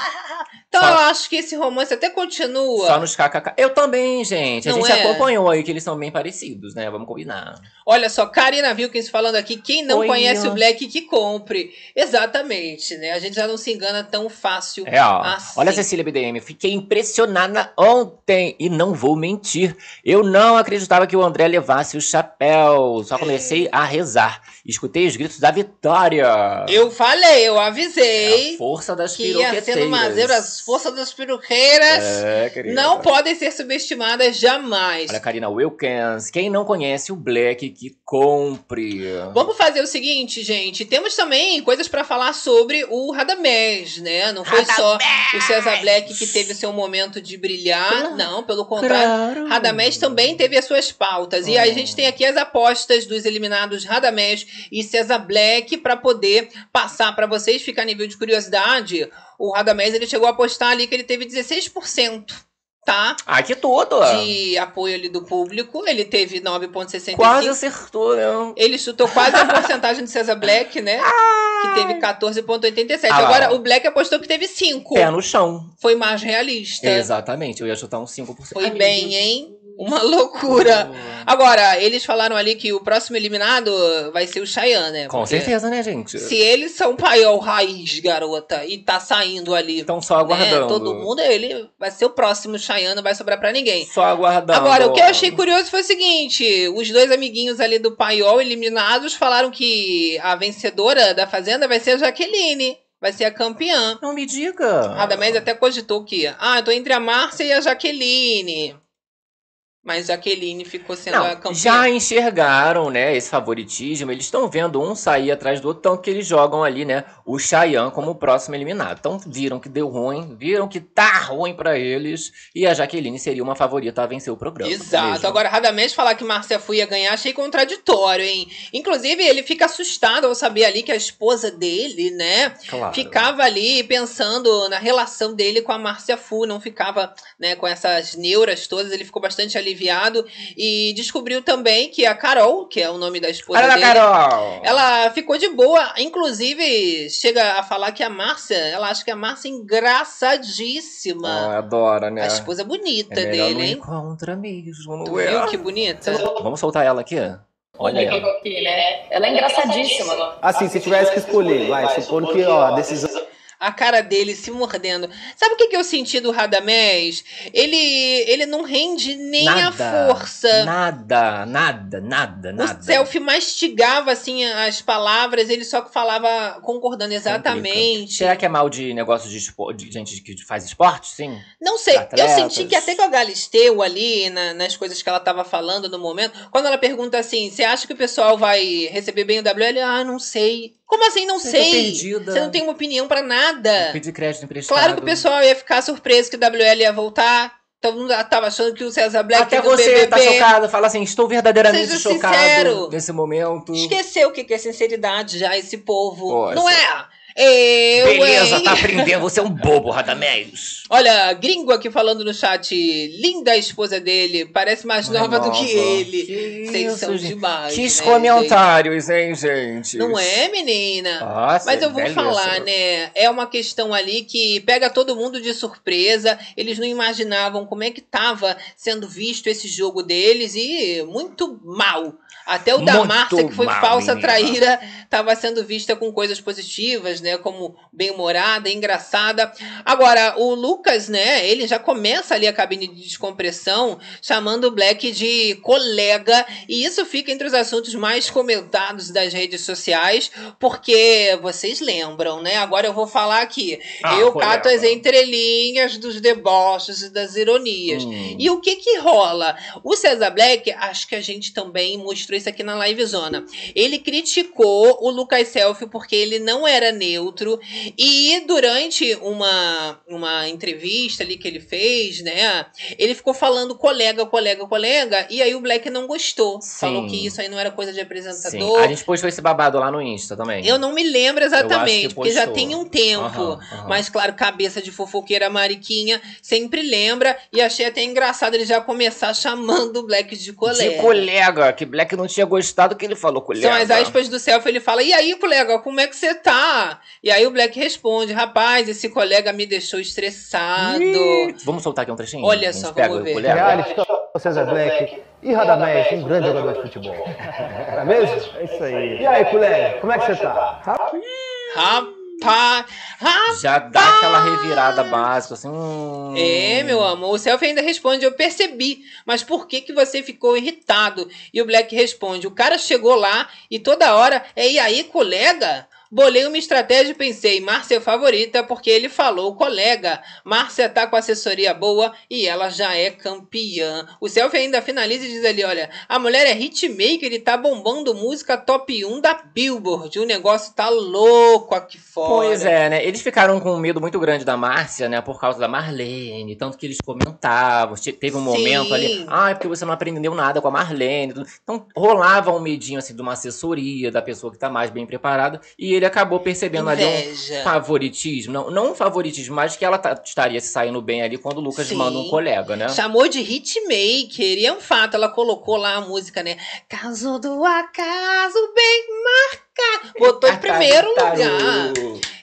Então Só- eu acho que esse romance até continua. Só nos kkk. Eu também, gente. A Não gente é? acompanhou aí que eles são bem parecidos, né? Vamos combinar. Olha só, Karina Wilkins falando aqui, quem não Oi, conhece ó. o Black que compre. Exatamente, né? A gente já não se engana tão fácil. Real. assim. Olha Cecília BDM. Fiquei impressionada ontem e não vou mentir. Eu não acreditava que o André levasse o chapéu. Só comecei a rezar. Escutei os gritos da vitória. Eu falei, eu É avisei a força das que ia ser piroqueteiras. no Mazeiro as forças das peruqueiras. É, não podem ser subestimadas jamais. Olha, Karina Wilkins. Quem não conhece o Black, que compre. Vamos fazer o seguinte, gente. Temos também coisas pra falar sobre o Radamés, né? Não foi só o César Black que teve o seu momento de brilhar. Claro. Não, pelo contrário. Radamés também teve as suas pautas. E aí a gente tem aqui as apostas dos eliminados Radamés e César Black para poder passar para vocês. Fica a nível de curiosidade. O Radamés ele chegou a apostar ali que ele teve 16%. Tá? Ah, que tudo. De apoio ali do público. Ele teve 9,65%. Quase acertou, né? Ele chutou quase a porcentagem do César Black, né? Que teve 14,87. Ah, Agora, o Black apostou que teve 5. Pé no chão. Foi mais realista. Exatamente. Eu ia chutar uns 5%. Foi Ai, bem, hein? Uma loucura. Agora, eles falaram ali que o próximo eliminado vai ser o Cheyenne, né? Com Porque certeza, né, gente? Se eles são paiol raiz, garota, e tá saindo ali. Estão só aguardando. né, todo mundo, ele vai ser o próximo Cheyenne, não vai sobrar pra ninguém. Só aguardando. Agora, o que eu achei curioso foi o seguinte: os dois amiguinhos ali do Paiol eliminados falaram que a vencedora da Fazenda vai ser a Jaqueline. Vai ser a campeã. Não me diga. Radamés até cogitou que, ah, eu tô entre a Márcia e a Jaqueline. Mas Jaqueline ficou sendo a Não, campeã. já enxergaram, né, esse favoritismo. Eles estão vendo um sair atrás do outro, tanto que eles jogam ali, né, o Cheyenne como o próximo eliminado. Então viram que deu ruim, viram que tá ruim pra eles, e a Jaqueline seria uma favorita a vencer o programa. Exato. mesmo. Agora, Radamés falar que Márcia Fu ia ganhar, achei contraditório, hein? Inclusive, ele fica assustado ao saber ali que a esposa dele, né, Claro. ficava ali pensando na relação dele com a Márcia Fu, não ficava, né, com essas neuras todas, ele ficou bastante aliviado e descobriu também que a Carol, que é o nome da esposa Olha dele, Carol! ela ficou de boa, inclusive chega a falar que a Márcia, ela acha que a Márcia é engraçadíssima. Ah, adora, né? a esposa bonita é dele, não hein? encontra mesmo, não Tu é? viu que bonita? Vamos soltar ela aqui? Olha ela. Aqui, né? Ela é engraçadíssima. Assim, se tivesse que escolher, vai, supondo que, ó, a decisão a cara dele se mordendo. Sabe o que, que eu senti do Radamés? Ele, ele não rende nem nada, a força. Nada, nada, nada, nada. O selfie mastigava assim as palavras, ele só falava concordando exatamente. Será que é mal de negócio de, espo- de gente que faz esporte, sim? Não sei, eu senti que até com a Galisteu ali, na- nas coisas que ela tava falando no momento, quando ela pergunta assim, você acha que o pessoal vai receber bem o WL? Ah, não sei. Como assim, não Você sei? Você não tem uma opinião pra nada. Pedir crédito emprestado. Claro que o pessoal ia ficar surpreso que o WL ia voltar. Todo mundo tava achando que o César Black Até você BBB tá chocada, fala assim, estou verdadeiramente chocado sincero. nesse momento. Esqueceu o que é sinceridade já, esse povo. Poxa. Não é? Eu, Beleza, hein? tá aprendendo. Você é um bobo, Radamés. Olha, gringo aqui falando no chat. Linda a esposa dele. Parece mais nova do que ele. Que Vocês isso, são gente. demais. Que né, comentários, hein, gente? gente? Não é, menina? Nossa, Mas eu vou beleza. falar, né? É uma questão ali que pega todo mundo de surpresa. Eles não imaginavam como é que tava sendo visto esse jogo deles e muito mal. Até o da Márcia, que foi falsa menina. traíra, estava sendo vista com coisas positivas, né? Como bem-humorada, engraçada. Agora, o Lucas, né? Ele já começa ali a cabine de descompressão, chamando o Black de colega. E isso fica entre os assuntos mais comentados das redes sociais, porque vocês lembram, né? Agora eu vou falar aqui. Ah, eu cato as entrelinhas dos deboches e das ironias. Hum. E o que que rola? O César Black, acho que a gente também mostrou isso aqui na live zona. Ele criticou o Lucas Selfie porque ele não era neutro e durante uma, uma entrevista ali que ele fez, né, ele ficou falando colega, colega, colega e aí o Black não gostou. Falou Sim. que isso aí não era coisa de Sim. apresentador. A gente postou esse babado lá no Insta também. Eu não me lembro exatamente, que porque já tem um tempo. Aham, aham. Mas, claro, cabeça de fofoqueira mariquinha sempre lembra. E achei até engraçado ele já começar chamando o Black de colega. De colega, que Black não tinha gostado que ele falou colega. São as aspas do selfie, ele fala, e aí, colega, como é que você tá? E aí o Black responde, rapaz, esse colega me deixou estressado. Ih, Vamos soltar aqui um trechinho? Olha só, pega vamos o ver. colega? Reality César Black e Radamés, um grande jogador de futebol. Não é mesmo? É isso aí. E aí, colega, como é que você tá? Rapaz, rapaz. Já dá aquela revirada básica, assim. Hum... É, meu amor. O Selfie ainda responde: Eu percebi, mas por que, que você ficou irritado? E o Black responde: O cara chegou lá e toda hora é e aí, colega? Bolei uma estratégia e pensei: Márcia é favorita porque ele falou, colega. Márcia tá com assessoria boa e ela já é campeã. O Selfie ainda finaliza e diz ali: Olha, a mulher é hitmaker e tá bombando música top 1 da Billboard. O negócio tá louco aqui fora. Pois é, né? Eles ficaram com um medo muito grande da Márcia, né? Por causa da Marlene. Tanto que eles comentavam. Te- Teve um Sim. momento ali. Ah, é porque você não aprendeu nada com a Marlene. Então rolava um medinho, assim, de uma assessoria da pessoa que tá mais bem preparada. E ele acabou percebendo ali um Inveja. favoritismo. Não, não um favoritismo, mas que ela tá- estaria se saindo bem ali quando o Lucas Sim. manda um colega, né? Chamou de hitmaker, e é um fato, ela colocou lá a música, né? Caso do acaso bem marcado. Botou em primeiro lugar.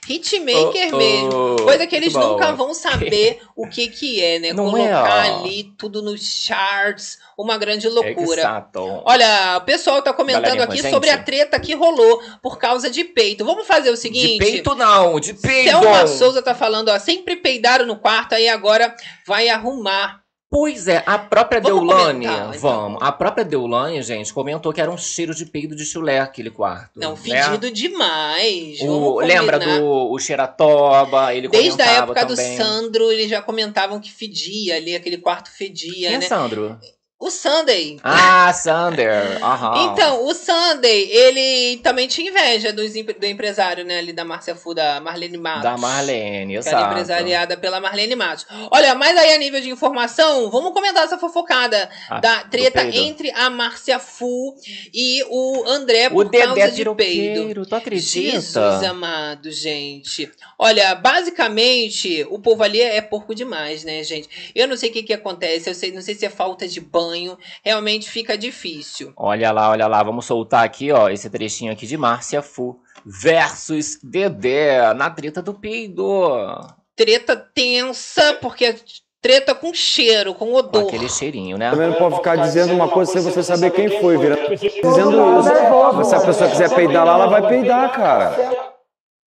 Hitmaker Oh, oh, mesmo. Coisa que eles bom. nunca vão saber o que que é, né? Não é, Colocar ó. ali tudo nos charts, uma grande É loucura. sato. Olha, o pessoal tá comentando aqui sobre a treta que rolou por causa de peito. Vamos fazer o seguinte. De peito não, de peito. Thelma Souza tá falando, ó, sempre peidaram no quarto, aí agora vai arrumar. Pois é, a própria Vamos Deulane, comentar, então. vamos. A própria Deulane, gente, comentou que era um cheiro de peido de chulé aquele quarto. Não, né? fedido demais. O, lembra do o Xeratoba, ele Desde a época também. do Sandro, eles já comentavam que fedia ali, aquele quarto fedia, Quem é né? Sandro? O Sunday. Ah, Sander. Aham. Então, o Sunday, ele também tinha inveja dos empre- do empresário, né, ali da Márcia Fu, da Marlene Matos. Da Marlene, Que era exato. empresariada pela Marlene Matos. Olha, mas aí a nível de informação, vamos comentar essa fofocada Ah, da do treta entre a Márcia Fu e o André O por Dedé causa de peido. tu acredita? Jesus amado, gente. Olha, basicamente, o povo ali é porco demais, né, gente? Eu não sei o que que acontece, eu sei, não sei se é falta de banho, realmente fica difícil. Olha lá, olha lá, vamos soltar aqui, ó, esse trechinho aqui de Márcia Fu versus Dedé na treta do peido. Treta tensa, porque é treta com cheiro, com Com odor. aquele cheirinho, né? Também não pode ficar dizendo uma coisa sem você saber quem foi, vira. Dizendo isso. Se a pessoa quiser peidar lá, ela vai peidar, cara.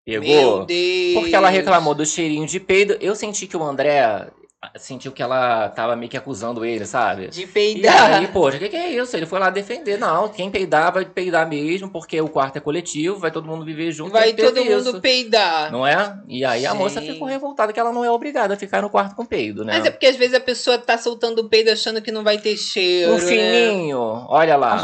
Meu Pegou? Deus. Porque ela reclamou do cheirinho de peido. Eu senti que o André sentiu que ela tava meio que acusando ele, sabe? De E peidar. aí, poxa, o que, que é isso? Ele foi lá defender. Não, quem peidar vai peidar mesmo, porque o quarto é coletivo, vai todo mundo viver junto. Vai ter todo mundo isso. peidar. Não é? E aí a moça ficou revoltada que ela não é obrigada a ficar no quarto com peido, né? Mas é porque às vezes a pessoa tá soltando o peido achando que não vai ter cheiro. Um né? fininho, olha lá.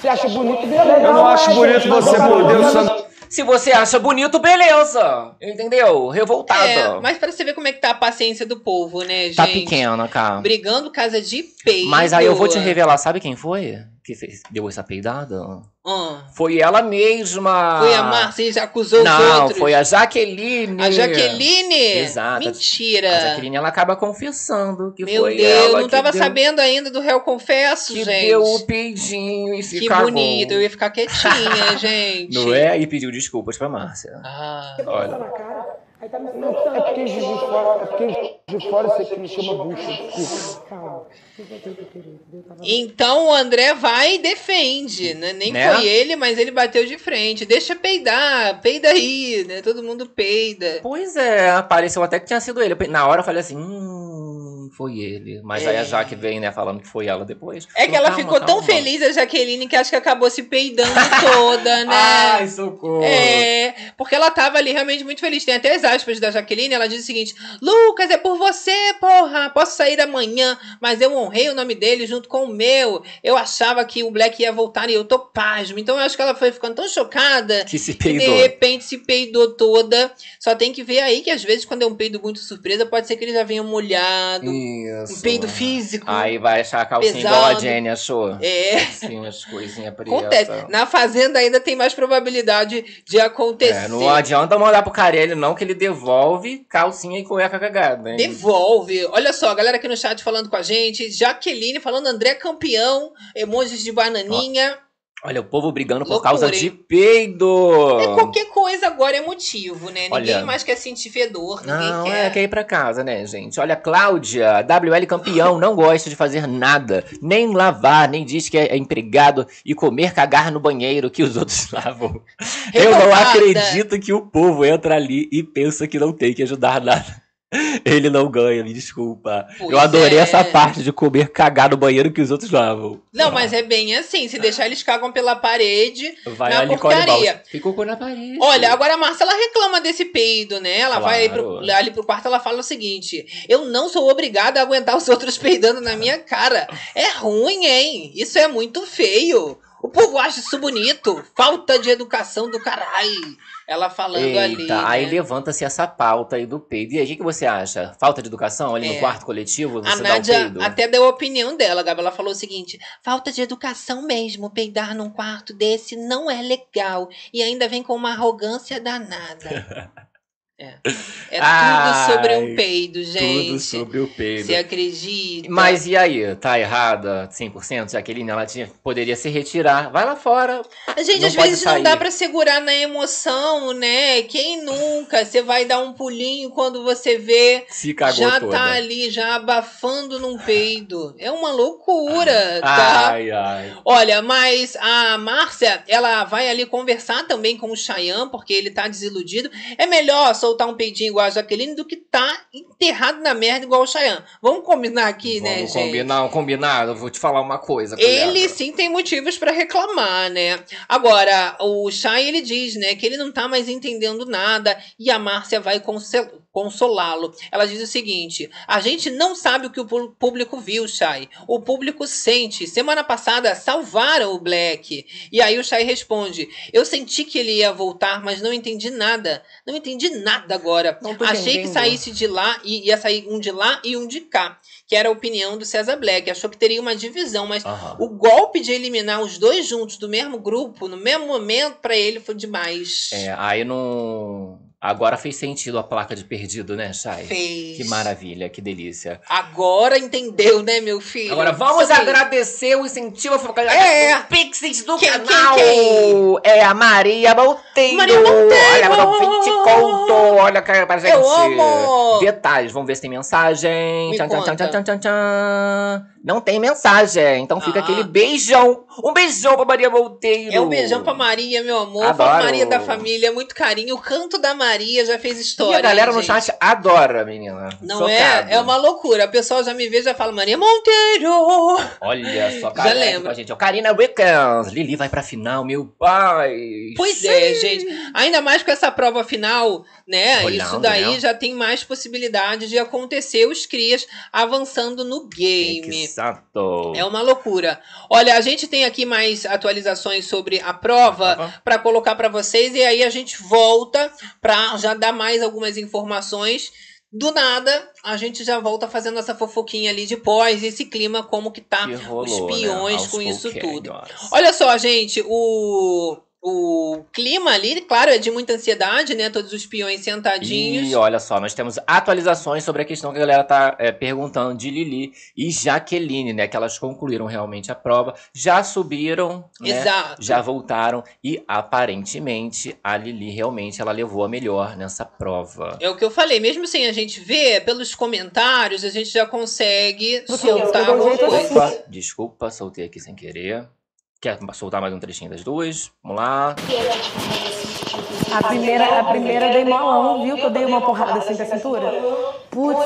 Você acha bonito, beleza. Eu não acho bonito você morder o santo. Se você acha bonito, beleza. Entendeu? Revoltada. É, mas pra você ver como é que tá a paciência do povo, né, gente? Tá pequena, cara. Brigando casa de peido. Mas aí eu vou te revelar, sabe quem foi? Que fez, deu essa peidada? Ah, Foi ela mesma. foi a Márcia que acusou os Não, outros. foi a Jaqueline. A Jaqueline? Exato. Mentira. A Jaqueline, ela acaba confessando que Meu foi Deus, ela não que tava deu, sabendo ainda do réu confesso, que gente. deu o peidinho e se que cagou. bonito, eu ia ficar quietinha, gente. Não é? E pediu desculpas pra Márcia. Ah, Olha. É porque Juiz de Fora, é porque Juiz de Fora isso aqui me chama bucha. Desculpa. então o André vai e defende, né? Nem Né? foi ele, mas ele bateu de frente. Deixa peidar, peida aí, né? Todo mundo peida. Pois é, pareceu até que tinha sido ele. Na hora eu falei assim, hum, foi ele. Mas aí É. a Jaque vem, né, falando que foi ela depois. É que ela "Calma, ficou tão calma." feliz, a Jaqueline, que acho que acabou se peidando toda, né? Ai, socorro. É, porque ela tava ali realmente muito feliz. Tem até as aspas da Jaqueline, ela diz o seguinte: Lucas, é por você, porra. Posso sair amanhã, mas eu honrei o nome dele junto com o meu. Eu achava que o Black ia voltar e eu tô pasmo. Então eu acho que ela foi ficando tão chocada Que se que de repente se peidou toda. Só tem que ver aí que às vezes, quando é um peido muito surpresa, pode ser que ele já venha molhado. Isso. Um peido físico. Aí vai achar a calcinha Pesado. igual a Jenny achou. É. Assim, umas coisinhas. Acontece. Na fazenda ainda tem mais probabilidade de acontecer. É, não adianta mandar pro Carelli, não, que ele devolve calcinha e cueca cagada, hein? Devolve. Olha só, a galera aqui no chat falando com a gente. Jaqueline falando André campeão. Emojis de bananinha. Olha, o povo brigando por Loucura, causa hein? de peido. É, qualquer coisa agora é motivo, né? Ninguém Olha. mais quer sentir fedor. Ninguém Não, quer. é quer ir pra casa, né, gente? Olha, Cláudia, WL campeão, não gosta de fazer nada, nem lavar, nem diz que é empregado e comer cagar no banheiro que os outros lavam. Eu não acredito que o povo entra ali e pensa que não tem que ajudar nada. Ele não ganha, me desculpa. Pois Eu adorei é. essa parte de comer cagar no banheiro que os outros lavam. Não, mas é bem assim. Se deixar, eles cagam pela parede. Vai na a Nicole porcaria. Balls. Ficou com na parede. Olha, agora a Marcela reclama desse peido, né? Ela vai aí pro- Claro. ali pro quarto ela fala o seguinte: Eu não sou obrigada a aguentar os outros peidando na minha cara. É ruim, hein? Isso é muito feio. O povo acha isso bonito. Falta de educação do caralho. Ela falando Eita, ali. aí né? levanta-se essa pauta aí do peido. E aí, o que, que você acha? Falta de educação ali É. no quarto coletivo? Você A Nádia até deu a opinião dela, Gabi. Ela falou o seguinte: falta de educação mesmo. Peidar num quarto desse não é legal. E ainda vem com uma arrogância danada. É, é Ai, tudo sobre um peido, gente. Tudo sobre o peido. Você acredita? Mas e aí? Tá errada 100%? Jaqueline, ela tinha, poderia se retirar. Vai lá fora. A gente, não às vezes, não sair. dá pra segurar na emoção, né? Quem nunca? Você vai dar um pulinho quando você vê. Se cagou já toda. tá ali, já abafando num peido. É uma loucura, tá? Ai, ai. Olha, mas a Márcia, ela vai ali conversar também com o Chayanne, porque ele tá desiludido. É melhor soltar um peidinho igual a Jaqueline do que tá enterrado na merda igual o Chayanne. Vamos combinar aqui, né, Vamos gente? combinar, um combinado. Eu vou te falar uma coisa. Ele sim tem motivos pra reclamar, né? Agora, o Chay ele diz, né, que ele não tá mais entendendo nada e a Márcia vai consel- consolá-lo. Ela diz o seguinte: a gente não sabe o que o público viu, Chay. O público sente. Semana passada salvaram o Black. E aí o Chay responde: Eu senti que ele ia voltar, mas não entendi nada. Não entendi nada agora. Achei que entendendo. saísse de lá e ia sair um de lá e um de cá. Que era a opinião do César Black. Achou que teria uma divisão, mas Aham. o golpe de eliminar os dois juntos do mesmo grupo, no mesmo momento, pra ele foi demais. É, aí não. Agora fez sentido a placa de perdido, né, Chay? Fez. Que maravilha, que delícia. Agora entendeu, né, meu filho? Agora vamos aí. agradecer o incentivo É. o Pixies do Quem, canal. quem, É a Maria Monteiro. Maria Monteiro. Olha, mandou 20 conto. Olha cara, pra gente. Eu amo. Detalhes, vamos ver se tem mensagem. Me Tchan, tchan, tchan, tchan, tchan, tchan. Não tem mensagem, então fica Ah. aquele beijão. Um beijão pra Maria Monteiro. É um beijão pra Maria, meu amor. Adoro. Pra Maria da família, muito carinho. O canto da Maria já fez E história. a galera hein, no gente? chat adora, menina. Não Chocado. é? É uma loucura. O pessoal já me vê e já fala Maria Monteiro. Olha só, Já cara. lembro. Com a gente. Karina Wickens. Lili vai pra final, meu pai. Pois é, gente. Ainda mais com essa prova final, né? Olhando, Isso daí né? já tem mais possibilidade de acontecer os crias avançando no game. Exato. É uma loucura. Olha, a gente tem aqui mais atualizações sobre a prova para colocar para vocês e aí a gente volta para já dar mais algumas informações Do nada, a gente já volta fazendo essa fofoquinha ali de pós, esse clima, como que tá Que rolou, os né, peões aos com isso tudo. Olha só, gente, o, o clima ali, claro, é de muita ansiedade, né? Todos os peões sentadinhos. E olha só, nós temos atualizações sobre a questão que a galera tá é, perguntando de Lili e Jaqueline, né? Que elas concluíram realmente a prova, já subiram, né? Exato. Já voltaram e aparentemente a Lili realmente ela levou a melhor nessa prova. É o que eu falei, mesmo sem a gente ver, pelos comentários, a gente já consegue soltar alguma assim. coisa. Desculpa, soltei aqui sem querer. Quer soltar mais um trechinho das duas? Vamos lá. A primeira, a primeira dei molão, viu? Que eu dei uma porrada assim com a cintura. Putz,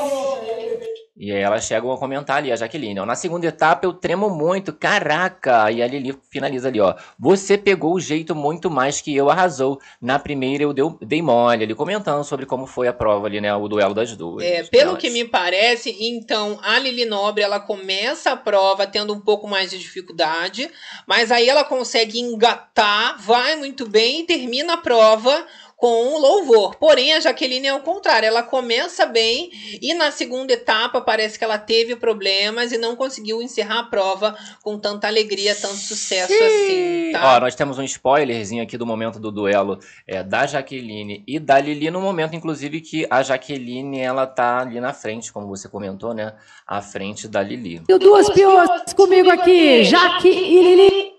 E aí elas chegam a comentar ali, a Jaqueline. Ó, Na segunda etapa eu tremo muito, caraca! E a Lili finaliza ali, ó. Você pegou o jeito muito mais que eu, arrasou. Na primeira eu deu, dei mole, ali comentando sobre como foi a prova ali, né? O duelo das duas. É, pelo que me parece, então a Lili Nobre ela começa a prova tendo um pouco mais de dificuldade, mas aí ela consegue engatar, vai muito bem e termina a prova com louvor. Porém, a Jaqueline é o contrário, ela começa bem e na segunda etapa parece que ela teve problemas e não conseguiu encerrar a prova com tanta alegria, tanto sucesso assim, tá? Ó, nós temos um spoilerzinho aqui do momento do duelo é, da Jaqueline e da Lili, no momento, inclusive, que a Jaqueline, ela tá ali na frente, como você comentou, né? À frente da Lili. e duas piores comigo aqui, Jaque e Lili.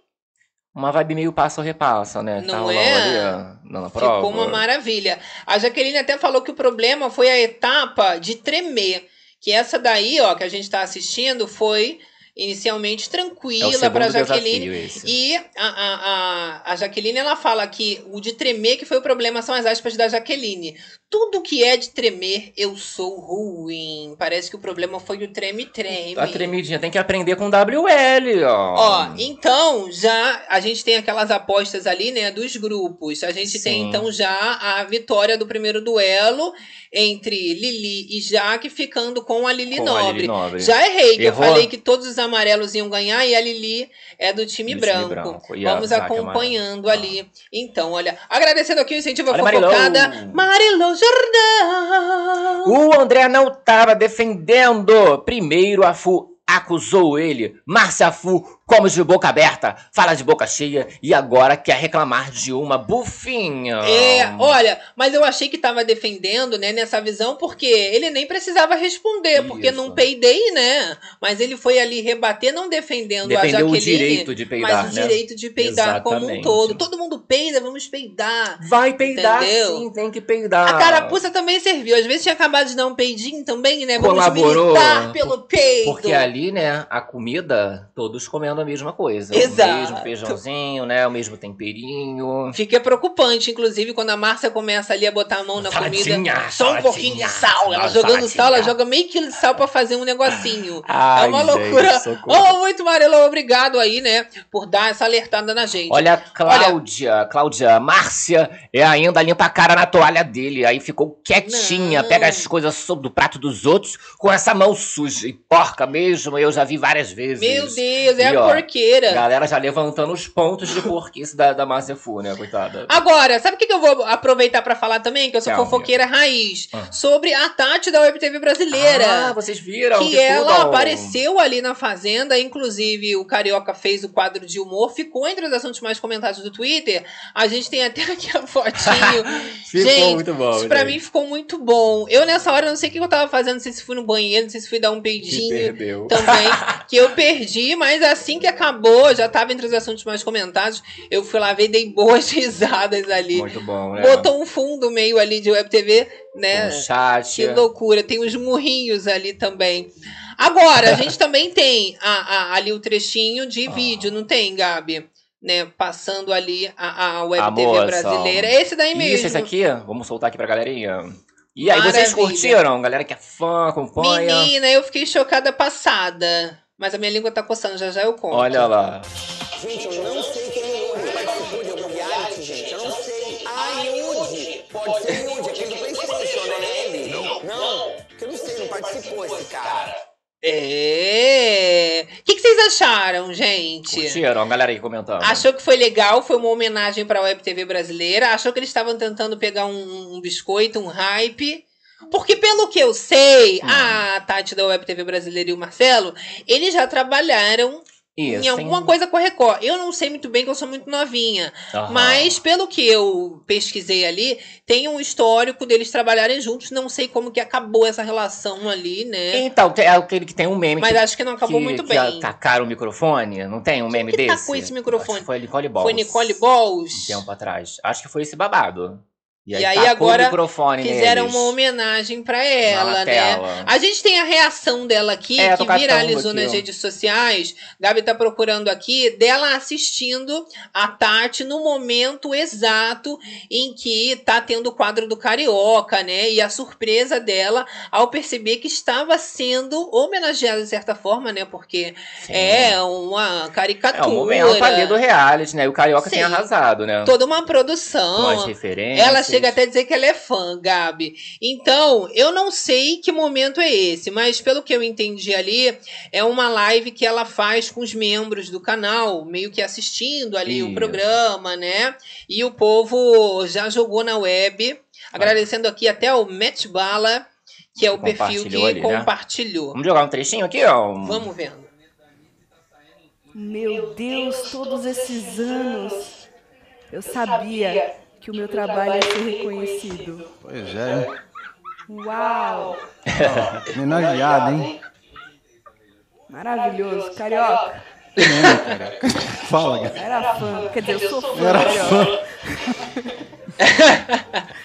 Uma vibe meio passa ou repassa, né? Não tá rolando é? ali, ó, na prova. Ficou uma maravilha. A Jaqueline até falou que o problema foi a etapa de tremer. Que essa daí, ó, que a gente tá assistindo, foi inicialmente É tranquila segundo para Jaqueline. desafio esse. E a, a, a, a Jaqueline, ela fala que o de tremer que foi o problema são as aspas da Jaqueline. Tudo que é de tremer, eu sou ruim. Parece que o problema foi o treme-treme. A tremidinha tem que aprender com WL, ó. Ó, então já a gente tem aquelas apostas ali, né, dos grupos. A gente tem Sim. então já a vitória do primeiro duelo entre Lili e Jaque ficando com a Lili, Com a Nobre. Lili Nobre. Já errei, que Errou? eu falei que todos os amarelos iam ganhar e a Lili é do time Do time branco. branco. E a Vamos Jaque acompanhando ali. Então, olha, agradecendo aqui o incentivo à Olha, fofocada, Marilou Jordão. O André não tava defendendo. Primeiro a Fu acusou ele. Márcia Fu, como de boca aberta, fala de boca cheia e agora quer reclamar de uma bufinha. É, olha, mas eu achei que tava defendendo, né, nessa visão, porque ele nem precisava responder, porque Isso. não peidei, né? Mas ele foi ali rebater, não defendendo a Defendeu Jaqueline, o direito de peidar, mas o né? direito de peidar como um Exatamente. todo. Todo mundo peida, vamos peidar. Vai peidar Entendeu? sim, tem que peidar. A carapuça também serviu. Às vezes tinha acabado de dar um peidinho também, né? Vamos Colaborou. militar pelo peido. Porque ali, né, a comida, todos comendo a mesma coisa. Exato. O mesmo feijãozinho, né, o mesmo temperinho. Fica preocupante, inclusive, quando a Márcia começa ali a botar a mão na Saladinha, comida. Só um pouquinho de sal. Ela jogando saladinha. sal, ela joga meio quilo de sal pra fazer um negocinho. Ai, é uma gente, loucura. socorro. Oh, muito Marelo, obrigado aí, né? Por dar essa alertada na gente. Olha, Cláudia, Cláudia, Márcia é ainda limpa a cara na toalha dele. Aí ficou quietinha, Não. pega as coisas sob do prato dos outros com essa mão suja e porca mesmo. Eu já vi várias vezes. Meu Deus, é E, a ó, porqueira. Galera já levantando os pontos de porquice da, da Márcia Fu, né, coitada. Agora, sabe o que, que eu vou aproveitar pra falar também? Que eu sou Calma. fofoqueira raiz. Ah. Sobre a Tati da Web TV brasileira. Ah, vocês viram? que ela tudo? apareceu ali na Fazenda, inclusive o Carioca fez o quadro de humor, ficou entre os assuntos mais comentados do Twitter. A gente tem até aqui a fotinho. Ficou gente, muito bom, isso pra gente. mim ficou muito bom. Eu nessa hora não sei o que eu tava fazendo, não sei se fui no banheiro, não sei se fui dar um perdeu. também, que eu perdi, mas assim que acabou, já tava entre os assuntos mais comentados, eu fui lá ver e dei boas risadas ali. Muito bom, né? Botou um fundo meio ali de Web TV, né? um chat. Que loucura, tem os murrinhos ali também. Agora, a gente também tem a- a- ali o trechinho de Ah. vídeo, não tem, Gabi? Né, passando ali a, a Web TV moça. brasileira. Esse daí mesmo. Isso, esse aqui, vamos soltar aqui pra galerinha. E aí, vocês Maravilha. curtiram? Galera que é fã, acompanha. Menina, eu fiquei chocada passada. Mas a minha língua tá coçando, já já eu conto. Olha lá. Gente, eu não sei quem é Yuri. Participou de algum reality, gente? Eu não sei. Ah, Yuri! Pode ser Yuri, aquele do Playstation, né? Ele? Não. Não? Porque eu não sei, não participou esse cara. É. O que, que vocês acharam, gente? Curtiram? A galera aí comentando. Achou que foi legal, foi uma homenagem pra Web TV brasileira. Achou que eles estavam tentando pegar um, um biscoito, um hype. Porque pelo que eu sei, Hum. a Tati da Web TV Brasileira e o Marcelo, eles já trabalharam Isso. em alguma tem- coisa com a Record. Eu não sei muito bem, que eu sou muito novinha. Aham. Mas, pelo que eu pesquisei ali, tem um histórico deles trabalharem juntos. Não sei como que acabou essa relação ali, né? Então, é aquele que tem um meme Mas que, acho que não acabou que, muito que bem. atacaram o microfone. Não tem um meme que desse? tacou esse microfone? Foi Nicole Balls. Foi Nicole Balls. Um tempo atrás. Acho que foi esse babado. E aí, E aí agora Fizeram neles. uma homenagem pra ela, né? A gente tem a reação dela aqui, É, que viralizou aqui, nas ó. redes sociais. Gabi tá procurando aqui, dela assistindo a Tati no momento exato em que tá tendo o quadro do Carioca, né? E a surpresa dela ao perceber que estava sendo homenageada de certa forma, né? Porque Sim. é uma É caricatura. o momento ali do reality, né? E o Carioca tem Sim. arrasado, né? Toda uma Com produção. as referências. Ela chega até a dizer que ela é fã, Gabi. Então, eu não sei que momento é esse, mas pelo que eu entendi ali, é uma live que ela faz com os membros do canal, meio que assistindo ali o Isso. programa, né? E o povo já jogou na web. Agradecendo aqui até o Matt Bala, que é o perfil que Compartilhou ali, né? compartilhou. Vamos jogar um trechinho aqui, ó. Vamos vendo. Meu Deus, todos esses anos eu sabia que o meu trabalho ia ser reconhecido. Pois é, Uau! homenageado, hein? Maravilhoso. Carioca, Mesmo, cara. Fala, cara. era fã. Quer dizer, eu sou fã. Era Carioca. fã.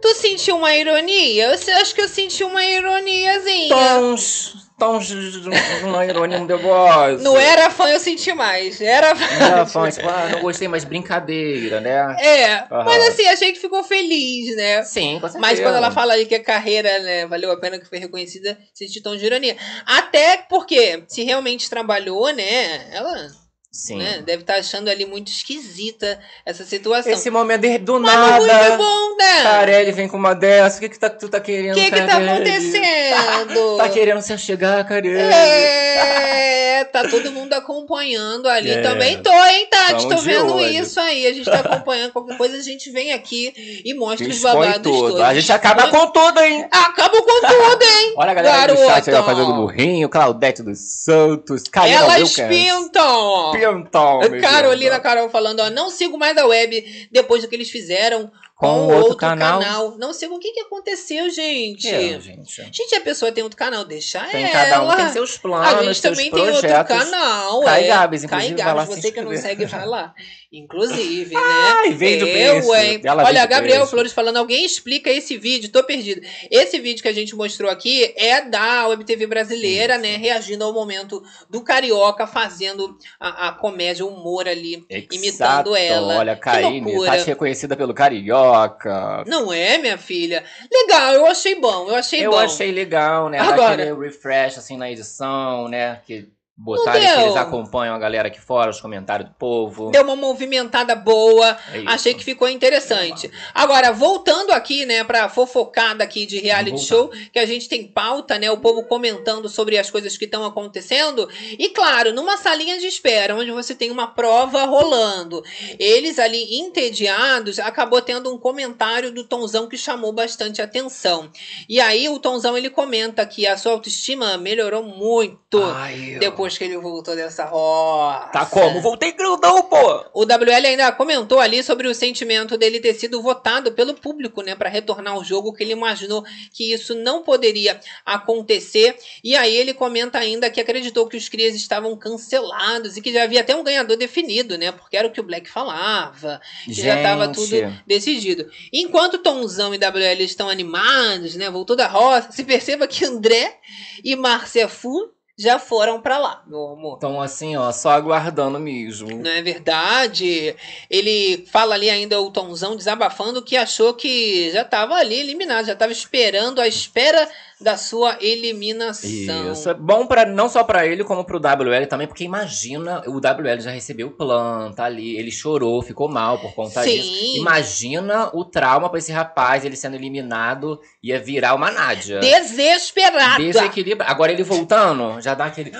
Tu sentiu uma ironia? Eu acho que eu senti uma ironiazinha. Tons, tons de de uma ironia, um deboche. Não era fã, eu senti mais. Era Era fã, tipo, ah, não gostei, mas brincadeira, né? É, Aham. mas assim, achei que ficou feliz, né? Sim, com certeza. Mas quando ela fala aí que a carreira, né, valeu a pena que foi reconhecida, senti tom de ironia. Até porque, se realmente trabalhou, né, ela Sim. né, deve estar achando ali muito esquisita essa situação. Esse momento de, do Mas nada. muito bom, né? Carelli vem com uma dessa. O que, que tá, tu tá O querendo, que que tá acontecendo? Tá querendo se chegar, Carelli? É, tá todo mundo acompanhando ali. É. Também tô, hein, Tati? Tamo Tô vendo olho. isso aí. A gente tá acompanhando qualquer coisa, a gente vem aqui e mostra os Expõe babados tudo. todos. A gente acaba com tudo, hein? Acaba com tudo, hein? Olha a galera aí do Garota. chat aí fazendo burrinho, Claudete dos Santos, Karina Elas Wilkins. pintam! Pintam, meu Carolina Deus. Carol falando, ó, não sigo mais a web depois do que eles fizeram com, Com outro, outro canal. canal. Não sei o que, que aconteceu, gente. É, gente. Gente, a pessoa tem outro canal, deixa Tem ela. cada um tem seus planos, A gente também tem outro canal, Kai é. Gabs, inclusive, vai Gabs, você que não segue, vai lá. Inclusive, né? Ai, vende o Eu, hein? Olha, Gabriel. Flores falando, alguém explica esse vídeo, tô perdido. Esse vídeo que a gente mostrou aqui é da Web TV brasileira, né? Reagindo ao momento do Carioca fazendo a, a comédia, o humor ali, imitando Exato. ela. Olha, Karine, tá reconhecida pelo Carioca. Não é, minha filha? Legal, eu achei bom, eu achei Eu bom. achei legal, né? Agora- Daquele refresh assim na edição, né? Que botaram que eles acompanham a galera aqui fora, os comentários do povo. Deu uma movimentada boa, É achei que ficou interessante. Agora, voltando aqui, né, pra fofocada aqui de reality show, que a gente tem pauta, né, o povo comentando sobre as coisas que estão acontecendo. E claro, numa salinha de espera, onde você tem uma prova rolando, eles ali entediados, acabou tendo um comentário do Tonzão que chamou bastante atenção. E aí o Tonzão ele comenta que a sua autoestima melhorou muito Ai, depois que ele voltou dessa roça. Tá como? Voltei grandão, pô! O WL ainda comentou ali sobre o sentimento dele ter sido votado pelo público, né, para retornar ao jogo, que ele imaginou que isso não poderia acontecer. E aí ele comenta ainda que acreditou que os crias estavam cancelados e que já havia até um ganhador definido, né, porque era o que o Black falava, que já estava tudo decidido. Enquanto Tonzão e WL estão animados, né, voltou da roça, se perceba que André e Márcia Fu já foram para lá, meu amor. Então, assim, ó, só aguardando mesmo. Não é verdade? Ele fala ali ainda o Tonzão desabafando que achou que já estava ali eliminado, já estava esperando a espera da sua eliminação. Isso é bom para não só pra ele, como pro WL também, porque imagina, o WL já recebeu planta ali, ele chorou, ficou mal por conta Sim. disso. Imagina o trauma pra esse rapaz, ele sendo eliminado, ia virar uma Nádia. Desesperada. Desequilibra. Agora ele voltando, já dá aquele.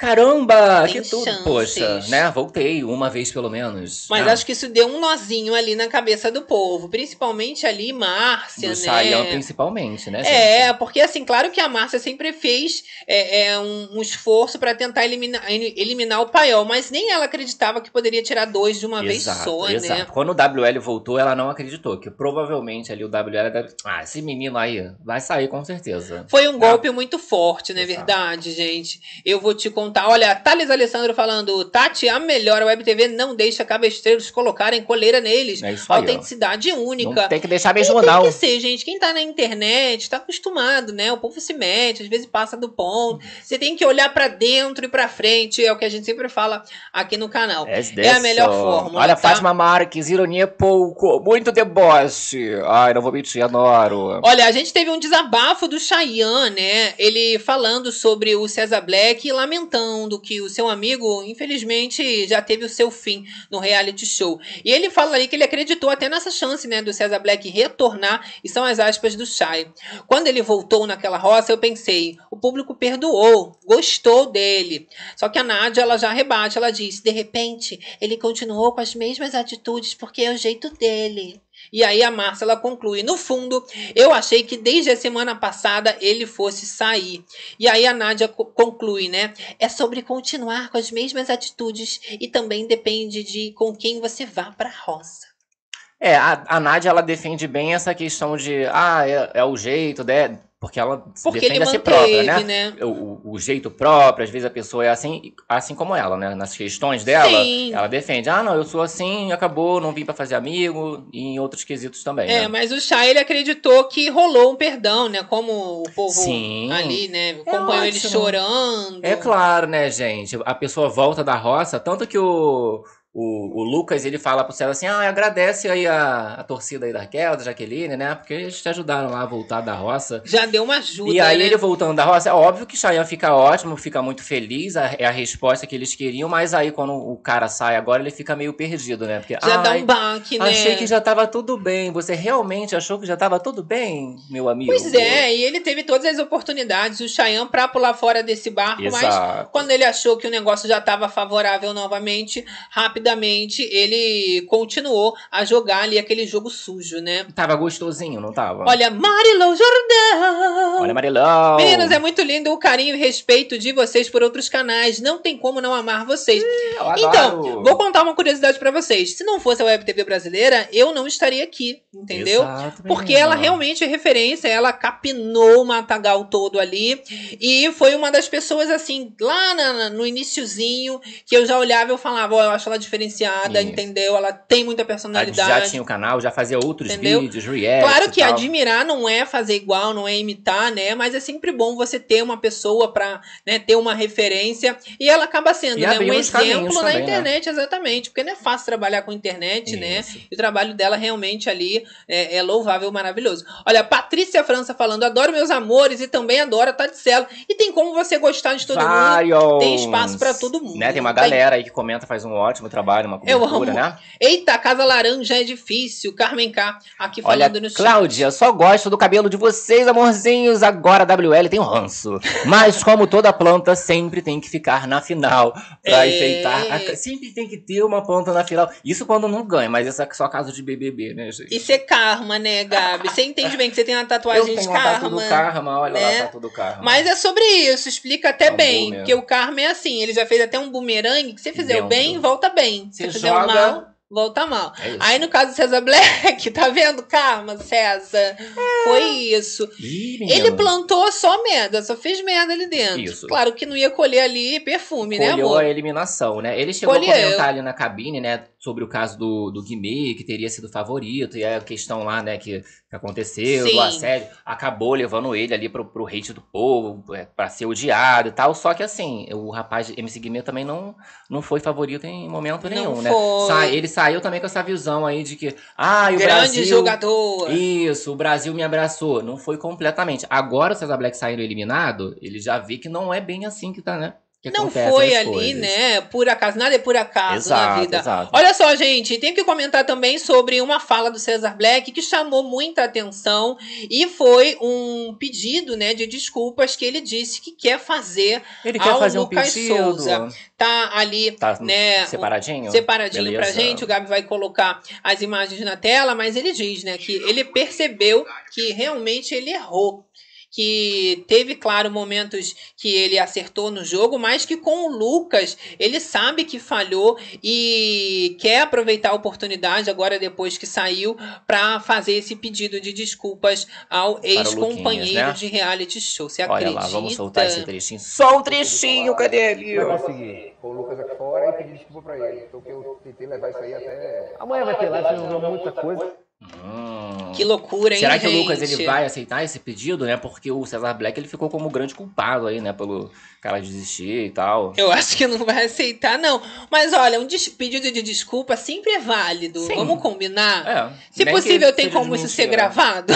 Caramba, Tem que tudo. chances. Poxa, né? Voltei uma vez pelo menos. Mas né? acho que isso deu um nozinho ali na cabeça do povo. Principalmente ali Márcia, Do né? Chayanne principalmente, né, gente? É, porque assim, claro que a Márcia sempre fez é, é, um, um esforço pra tentar eliminar, eliminar o Paiol, mas nem ela acreditava que poderia tirar dois de uma vez Exato, só, exato. né? Quando o WL voltou, ela não acreditou. Que provavelmente ali o WL deve. Ah, esse menino aí vai sair com certeza. Foi um Né? golpe muito forte, não é verdade, gente? Eu vou te contar. Olha, Thales Alessandro falando, Tati, a melhor web TV não deixa cabestreiros colocarem coleira neles. É isso aí, ó. Autenticidade única. Não tem que deixar mesmo, E tem não. que ser, gente. Quem tá na internet tá acostumado, né? O povo se mete, às vezes passa do ponto. Você tem que olhar pra dentro e pra frente, é o que a gente sempre fala aqui no canal. É, a melhor fórmula. Olha, tá? Fátima Marques, ironia é pouco, muito deboche. Ai, não vou mentir, adoro. Olha, a gente teve um desabafo do Chayanne, né? Ele falando sobre o César Black e lamentando que o seu amigo, infelizmente, já teve o seu fim no reality show. E ele fala ali que ele acreditou até nessa chance, né, do César Black retornar, e são as aspas do Chay. Quando ele voltou naquela roça, eu pensei, o público perdoou, gostou dele. Só que a Nádia, ela já rebate, ela diz, de repente, ele continuou com as mesmas atitudes porque é o jeito dele. E aí a Márcia ela conclui: No fundo, eu achei que desde a semana passada ele fosse sair. E aí a Nádia co- conclui, né? É sobre continuar com as mesmas atitudes e também depende de com quem você vá pra roça. É, a, a Nádia, ela defende bem essa questão de, ah, é, é o jeito, né? Porque ela Porque defende ele a si manteve, própria, né? né? O, o- jeito próprio, às vezes a pessoa é assim, assim como ela, né? Nas questões dela, Sim. ela defende, ah, não, eu sou assim, acabou, não vim pra fazer amigo, e em outros quesitos também, É, né? mas o Chay ele acreditou que rolou um perdão, né? Como o povo Sim. ali, né? Acompanhou ele ótimo. chorando. É claro, né, gente? A pessoa volta da roça, tanto que o, o, o Lucas, ele fala pro César assim, ah, agradece aí a, a torcida aí da Raquel, da Jaqueline, né? Porque eles te ajudaram lá a voltar da roça. Já deu uma ajuda. E aí né? ele voltando da roça, é óbvio que Chayanne fica ótimo, fica muito feliz, a- é a resposta que eles queriam, mas aí quando o cara sai agora, ele fica meio perdido, né? Porque, Já dá "Ai, um baque, né? Achei que já tava tudo bem. Você realmente achou que já tava tudo bem, meu amigo? Pois é, e ele teve todas as oportunidades, o Chayanne, pra pular fora desse barco, mas Exato. quando ele achou que o negócio já estava favorável novamente, rapidamente ele continuou a jogar ali aquele jogo sujo, né? Tava gostosinho, não tava? Olha, Marilou Jordão! Olha, Marilão! Meninas, é muito lindo o carinho e respeito de vocês por outros canais. Não tem como não amar vocês. Então, vou contar uma curiosidade pra vocês. Se não fosse a Web TV brasileira, eu não estaria aqui, entendeu? Exato, Porque ela realmente é referência, ela capinou o matagal todo ali. E foi uma das pessoas, assim, lá na- no iniciozinho, que eu já olhava e eu falava, ó, eu acho ela diferenciada, Isso. entendeu? Ela tem muita Já personalidade. tinha o canal, já fazia outros Entendeu? vídeos, react Claro que admirar não é fazer igual, não é imitar, né? Mas é sempre bom você ter uma pessoa pra né, ter uma referência. E ela acaba sendo né, um exemplo na também, né? internet, exatamente. Porque não é fácil trabalhar com internet, né? Isso. E o trabalho dela realmente ali é, é louvável, maravilhoso. Olha, Patrícia França falando, adoro meus amores e também adoro a Taticela. E tem como você gostar de todo Vários. mundo. Tem espaço pra todo mundo. Né? Tem uma galera aí que comenta, faz um ótimo trabalho, uma Eu cobertura, amo. né? Eita, Casa Laranja é difícil. Carmen K aqui Olha, falando no chat. Cláudia, só gosto do cabelo de vocês, amorzinhos. Agora a WL tem um ranço. Mas como toda planta, sempre tem que ficar na final pra É. enfeitar. a Sempre tem que ter uma planta na final. Isso quando não ganha, mas isso é só caso de BBB, né, gente? Isso é karma, né, Gabi? Você entende bem que você tem uma tatuagem Eu tenho de uma tatu karma. do karma, olha né? lá, tatu do karma. Mas é sobre isso, explica até É um bem. boomerang. Porque o karma é assim, ele já fez até um bumerangue, que se fizer o bem, volta bem. Se Você joga- mal, volta mal. É. Aí no caso do César Black, tá vendo karma, César? Foi isso. Ih, Ele plantou só merda, só fez merda ali dentro. Isso. Claro que não ia colher ali perfume, né, Colheu amor? a eliminação, né? Ele chegou Colheu. a comentar ali na cabine, né, sobre o caso do, do Guimê, que teria sido favorito, e a questão lá, né, que, que aconteceu, Sim. do assédio, acabou levando ele ali pro, pro hate do povo, é, pra ser odiado e tal, só que assim, o rapaz MC Guimê também não, não foi favorito em momento Não nenhum, né? foi. Sa- ele saiu também com essa visão aí de que, ah, o Grande Brasil... jogador. Isso, o Brasil me abraçou. Não foi completamente. Agora o Cesar Black saindo eliminado, ele já vê que não é bem assim que tá, né? Que Não foi ali, coisas. né? Por acaso, nada é por acaso na Exato, vida. exato. Olha só, gente, tem que comentar também sobre uma fala do Cesar Black que chamou muita atenção e foi um pedido, né, de desculpas que ele disse que quer fazer Ele quer ao fazer um Lucas pedido. Souza. Tá ali, Tá né, separadinho? separadinho pra Beleza. gente. O Gabi vai colocar as imagens na tela, mas ele diz, né, que ele percebeu que realmente ele errou. Que teve, claro, momentos que ele acertou no jogo, mas que com o Lucas ele sabe que falhou e quer aproveitar a oportunidade agora, depois que saiu, para fazer esse pedido de desculpas ao ex-companheiro né? de reality show. Você Olha acredita? lá, vamos soltar esse trechinho. Só um trechinho, cadê ele? Vai conseguir. Com o Lucas aqui fora e pedir desculpa pra ele. Então que eu tentei levar isso aí até. Amanhã vai ter live, você não viu muita coisa. Hum. Que loucura, hein, Será que gente? o Lucas ele vai aceitar esse pedido, né? Porque o Cesar Black ele ficou como grande culpado aí, né? Pelo cara desistir e tal. Eu acho que não vai aceitar, não. Mas olha, um des- pedido de desculpa sempre é válido. Sim. Vamos combinar? É, Se nem possível, tem como isso ser gravado?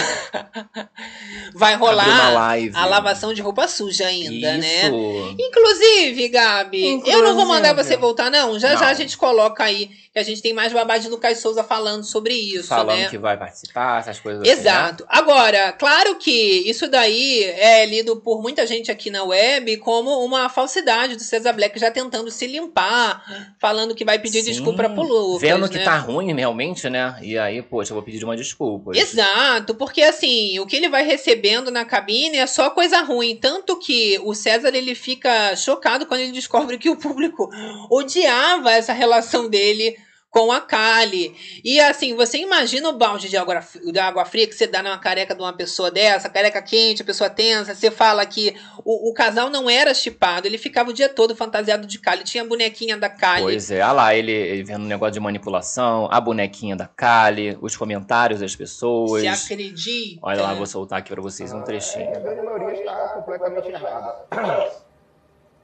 vai rolar live. a lavação de roupa suja ainda, né? Isso. Inclusive, Gabi, eu não vou mandar Inclusive. você voltar, não. Já já Não. a gente coloca aí que a gente tem mais babá de Lucas Souza falando sobre isso, Falando né? que vai participar, essas coisas assim, né? Exato. Agora, claro que isso daí é lido por muita gente aqui na web como uma falsidade do Cesar Black já tentando se limpar, falando que vai pedir Sim, desculpa pro Lucas. Vendo que né? tá ruim realmente, né? E aí, poxa, eu vou pedir uma desculpa. Exato, porque assim, o que ele vai recebendo na cabine é só coisa ruim. Tanto que o César ele fica chocado quando ele descobre que o público odiava essa relação dele com a Kali. E assim, você imagina o balde de água, de água fria que você dá numa careca de uma pessoa dessa, careca quente, a pessoa tensa, você fala que o, o casal não era chipado, ele ficava o dia todo fantasiado de Kali, tinha a bonequinha da Kali. Pois é, olha lá, ele, ele vendo um negócio de manipulação, a bonequinha da Kali, os comentários das pessoas. Se acredita. Olha lá, vou soltar aqui pra vocês um A trechinho. grande maioria está completamente errada.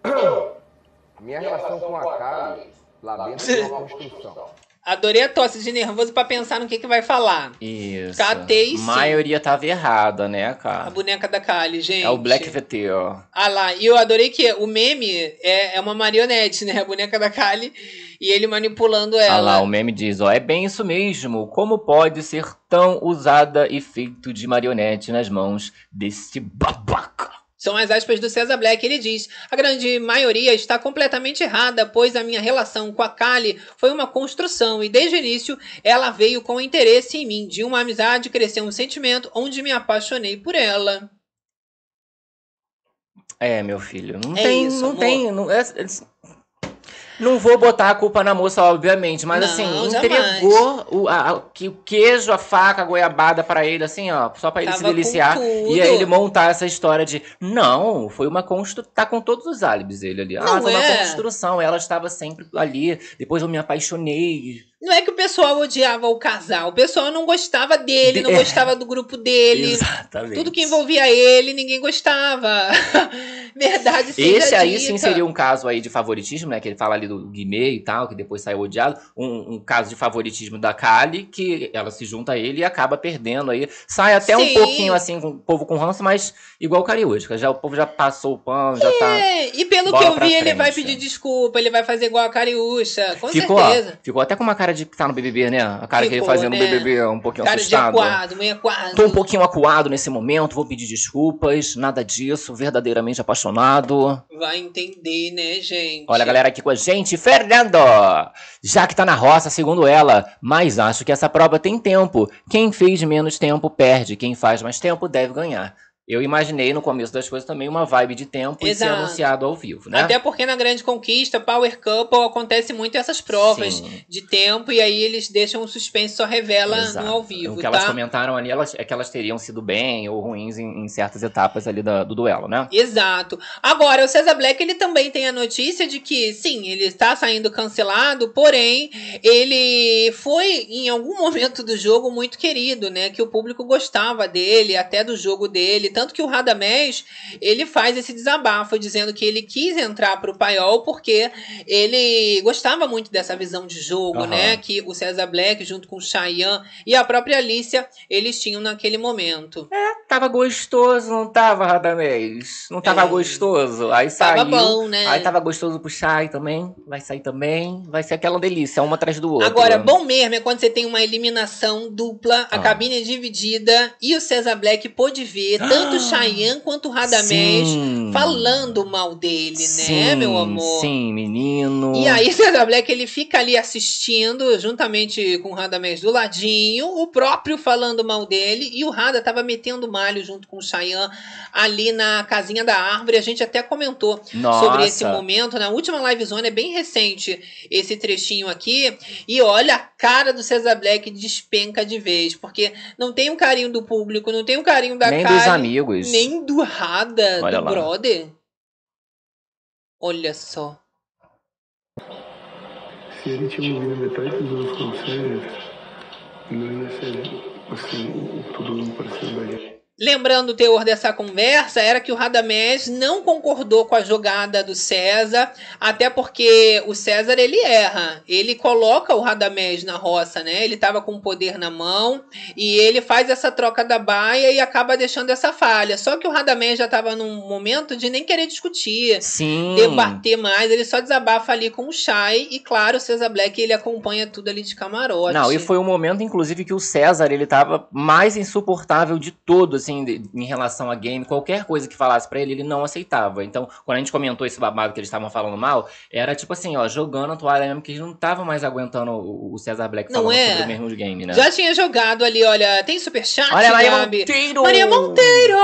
Minha relação com a Kali lá dentro é uma construção. Adorei a tosse de nervoso pra pensar no que, que vai falar. Isso. Catei sim. maioria tava errada, né, A cara? boneca da Kali, gente. É o Black VT, ó. Ah lá, e eu adorei que o meme é, é uma marionete, né? A boneca da Kali e ele manipulando Ah ela. lá, o meme diz, ó, é bem isso mesmo. Como pode ser tão usada e feito de marionete nas mãos desse babaca? São as aspas do César Black. Ele diz: a grande maioria está completamente errada, pois a minha relação com a Kali foi uma construção e desde o início ela veio com interesse em mim. De uma amizade cresceu um sentimento onde me apaixonei por ela. É, meu filho, não É tem, isso, não amor. tem, não, é- não vou botar a culpa na moça, obviamente, mas Não, assim, entregou o, a- o queijo, a faca, a goiabada pra ele, assim, ó, só pra ele se deliciar. E aí ele montar essa história de, não, foi uma construção, tá com todos os álibis ele ali. Ah, Não foi uma é. construção, ela estava sempre ali, depois eu me apaixonei. Não é que o pessoal odiava o casal, o pessoal não gostava dele, não É. gostava do grupo dele. Exatamente. Tudo que envolvia ele, ninguém gostava. Verdade seja Esse aí sim dita. seria um caso aí de favoritismo, né? Que ele fala ali do Guimê e tal, que depois saiu odiado. Um, um caso de favoritismo da Kali, que ela se junta a ele e acaba perdendo aí. Sai até um Sim. pouquinho assim, com o povo com ranço, mas igual Cariústica. Já, o povo já passou o pano, já tá. É, e pelo que eu vi, ele vai pedir desculpa, ele vai fazer igual a Cariúcha, com ficou, certeza. ó, ficou até com uma cara de que tá no BBB, né? A cara que ele Ficou, fazia no né? BBB, um pouquinho Cara de assustado. aquado, meio aquado. Tô um pouquinho acuado nesse momento, vou pedir desculpas, nada disso, verdadeiramente apaixonado. Vai entender, né, gente? Olha a galera aqui com a gente, Fernando! Já que tá na roça, segundo ela, mas acho que essa prova tem tempo. Quem fez menos tempo perde, quem faz mais tempo deve ganhar. Eu imaginei no começo das coisas também uma vibe de tempo e ser Exato. anunciado ao vivo, né? Até porque na Grande Conquista, Power Couple, acontece muito essas provas Sim. de tempo e aí eles deixam o suspense só revela Exato. no ao vivo, O que elas tá? comentaram ali elas, é que elas teriam sido bem ou ruins em, em certas etapas ali da- do duelo, né? Exato. Agora, o Cesar Black, ele também tem a notícia de que, sim, ele está saindo cancelado, porém, ele foi, em algum momento do jogo, muito querido, né? Que o público gostava dele, até do jogo dele. Tanto que o Radamés, ele faz esse desabafo, dizendo que ele quis entrar pro Paiol porque ele gostava muito dessa visão de jogo, Aham. né? Que o César Black, junto com o Cheyenne e a própria Alicia, eles tinham naquele momento. Tava gostoso, não tava, Radamés? Não tava É. gostoso? Aí Tava saiu. bom, né? Aí tava gostoso pro Chay também. Vai sair também. Vai ser aquela delícia, uma atrás do outro. Agora, bom mesmo é quando você tem uma eliminação dupla, a Ah. cabine é dividida e o César Black pôde ver tanto o Cheyenne quanto o Radamés Sim. falando mal dele, né, Sim, meu amor? Sim, menino. E aí, César Black, ele fica ali assistindo, juntamente com o Radamés do ladinho, o próprio falando mal dele, e o Rada tava metendo malho junto com o Cheyenne ali na casinha da árvore. A gente até comentou Nossa. sobre esse momento. Na última live zone é bem recente esse trechinho aqui. E olha, a cara do César Black despenca de vez, porque não tem um carinho do público, não tem um carinho da Nem Kali, dos amigos. Nem do Rada, Olha do lá. brother. Olha só. Se ele tinha ouvido metade dos outros conselhos, não ia ser assim, tudo parecido da gente. Lembrando o teor dessa conversa, era que o Radamés não concordou com a jogada do César, até porque o César ele erra. Ele coloca o Radamés na roça, né? Ele tava com o poder na mão e ele faz essa troca da baia e acaba deixando essa falha. Só que o Radamés já tava num momento de nem querer discutir, Sim. debater mais, ele só desabafa ali com o Shai e claro, o César Black ele acompanha tudo ali de camarote. Não, e foi um momento, inclusive, que o César, ele tava mais insuportável de todo, assim, de- em relação a game. Qualquer coisa que falasse pra ele, ele não aceitava. Então, quando a gente comentou esse babado que eles estavam falando mal, era tipo assim, ó, jogando a toalha mesmo, que eles não estavam mais aguentando o, o César Black Não falando é? sobre o mesmo game, né? Já tinha jogado ali, olha, tem superchat, Olha, Maria Gabi? Monteiro! Maria Monteiro!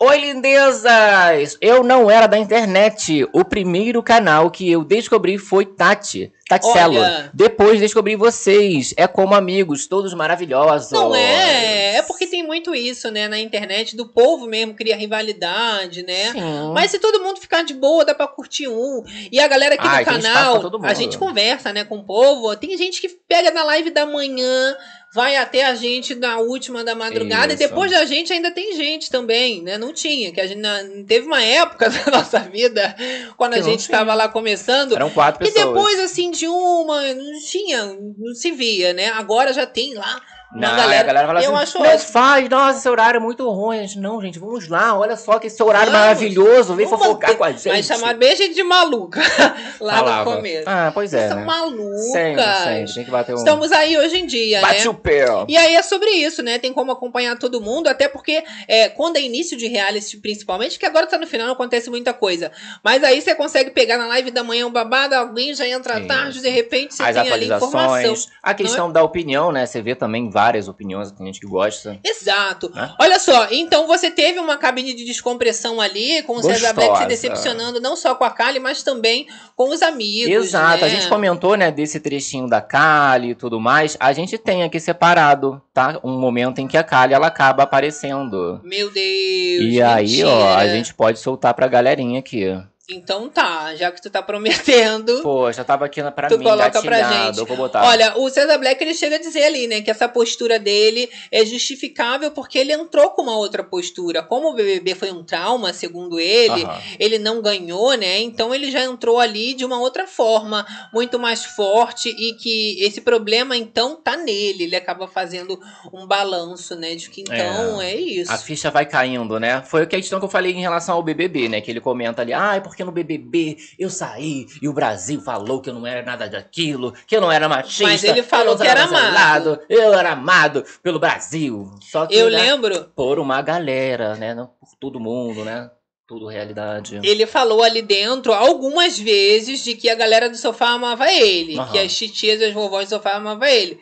Oi, lindezas! Eu não era da internet. O primeiro canal que eu descobri foi Tati. Taticelo. Depois descobri vocês. É como amigos, todos maravilhosos. Não é, é porque tem muito isso, né, na internet, do povo mesmo cria rivalidade, né? Sim. Mas se todo mundo ficar de boa, dá pra curtir um. E a galera aqui Ah, do canal, a gente conversa, né, com o povo. Tem gente que pega na live da manhã, vai até a gente na última da madrugada, Isso. e depois da gente ainda tem gente também, né? Não tinha, que a gente na- teve uma época da nossa vida, quando a Que não gente tinha. tava lá começando, Eram quatro e pessoas. depois, assim, de uma, não tinha, não se via, né? Agora já tem lá Não, galera. a galera fala eu assim, acho não ótimo. faz, nossa, esse horário é muito ruim. Gente, não, gente, vamos lá, olha só que esse horário Vamos. maravilhoso, vem fofocar com a gente. Mas chamaram bem a gente de maluca lá Falava. no começo. Ah, pois é, São né? malucas. Sempre, sempre, tem que bater um... Estamos aí hoje em dia, Bate né? o pé. E aí é sobre isso, né? Tem como acompanhar todo mundo, até porque é, quando é início de reality, principalmente, que agora tá no final, não acontece muita coisa. Mas aí você consegue pegar na live da manhã um babado, alguém já entra tarde, de repente você As tem ali informação. atualizações, a questão da opinião, né? Você vê também várias opiniões, tem gente que gosta. Exato. Né? Olha só, então você teve uma cabine de descompressão ali, com o César Black se Gostosa. decepcionando não só com a Kali, mas também com os amigos. Exato, né? a gente comentou, né, desse trechinho da Kali e tudo mais. A gente tem aqui separado, tá? Um momento em que a Kali ela acaba aparecendo. Meu Deus. e aí, ó, a mentira. gente pode soltar pra galerinha aqui. Então tá, já que tu tá prometendo. Poxa, tava aqui na- pra Tu mim, coloca pra gente. Eu vou botar. Olha, o César Black ele chega a dizer ali, né, que essa postura dele é justificável porque ele entrou com uma outra postura. Como o BBB foi um trauma, segundo ele, Aham. ele não ganhou, né? Então ele já entrou ali de uma outra forma, muito mais forte e que esse problema então tá nele. Ele acaba fazendo um balanço, né, de que então é, isso. A ficha vai caindo, né? Foi a questão que eu falei em relação ao BBB, né? Que ele comenta ali, ah, é porque no BBB eu saí e o Brasil falou que eu não era nada daquilo, que eu não era machista. Mas ele falou que era zelado, Eu era amado pelo Brasil. Só que Eu lembro por uma galera, né? Por todo mundo, né? Tudo realidade. Ele falou ali dentro algumas vezes de que a galera do sofá amava ele, Aham. que as titias e as vovós do sofá amavam ele.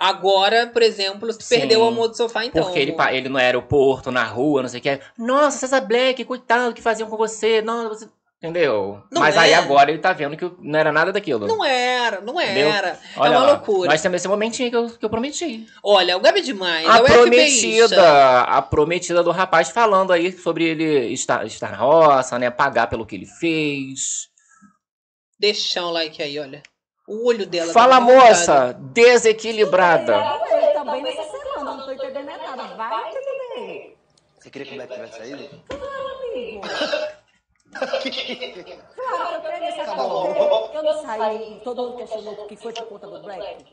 Agora, por exemplo, Sim, perdeu o amor do sofá, então. Porque ele, ele no aeroporto, na rua, não sei o que. Nossa, César Black, coitado, o que faziam com você? Não, você... Entendeu? Não Mas é. aí agora ele tá vendo que não era nada daquilo. Não era, não Entendeu? era. Olha é uma lá. loucura. Mas também esse momentinho que eu, que eu prometi. Olha, o Gabi demais. A é prometida, a prometida do rapaz falando aí sobre ele estar, estar na roça, né? Pagar pelo que ele fez. Deixa um like aí, olha. O olho dela. Fala, tá revoltado. moça! Desequilibrada. Ele também nessa semana, não tô entendendo nada. Vai entender. Você queria que o Black tivesse saído? amigo. Claro, essa conta. Eu não saí, todo mundo questionou que foi por conta do Black.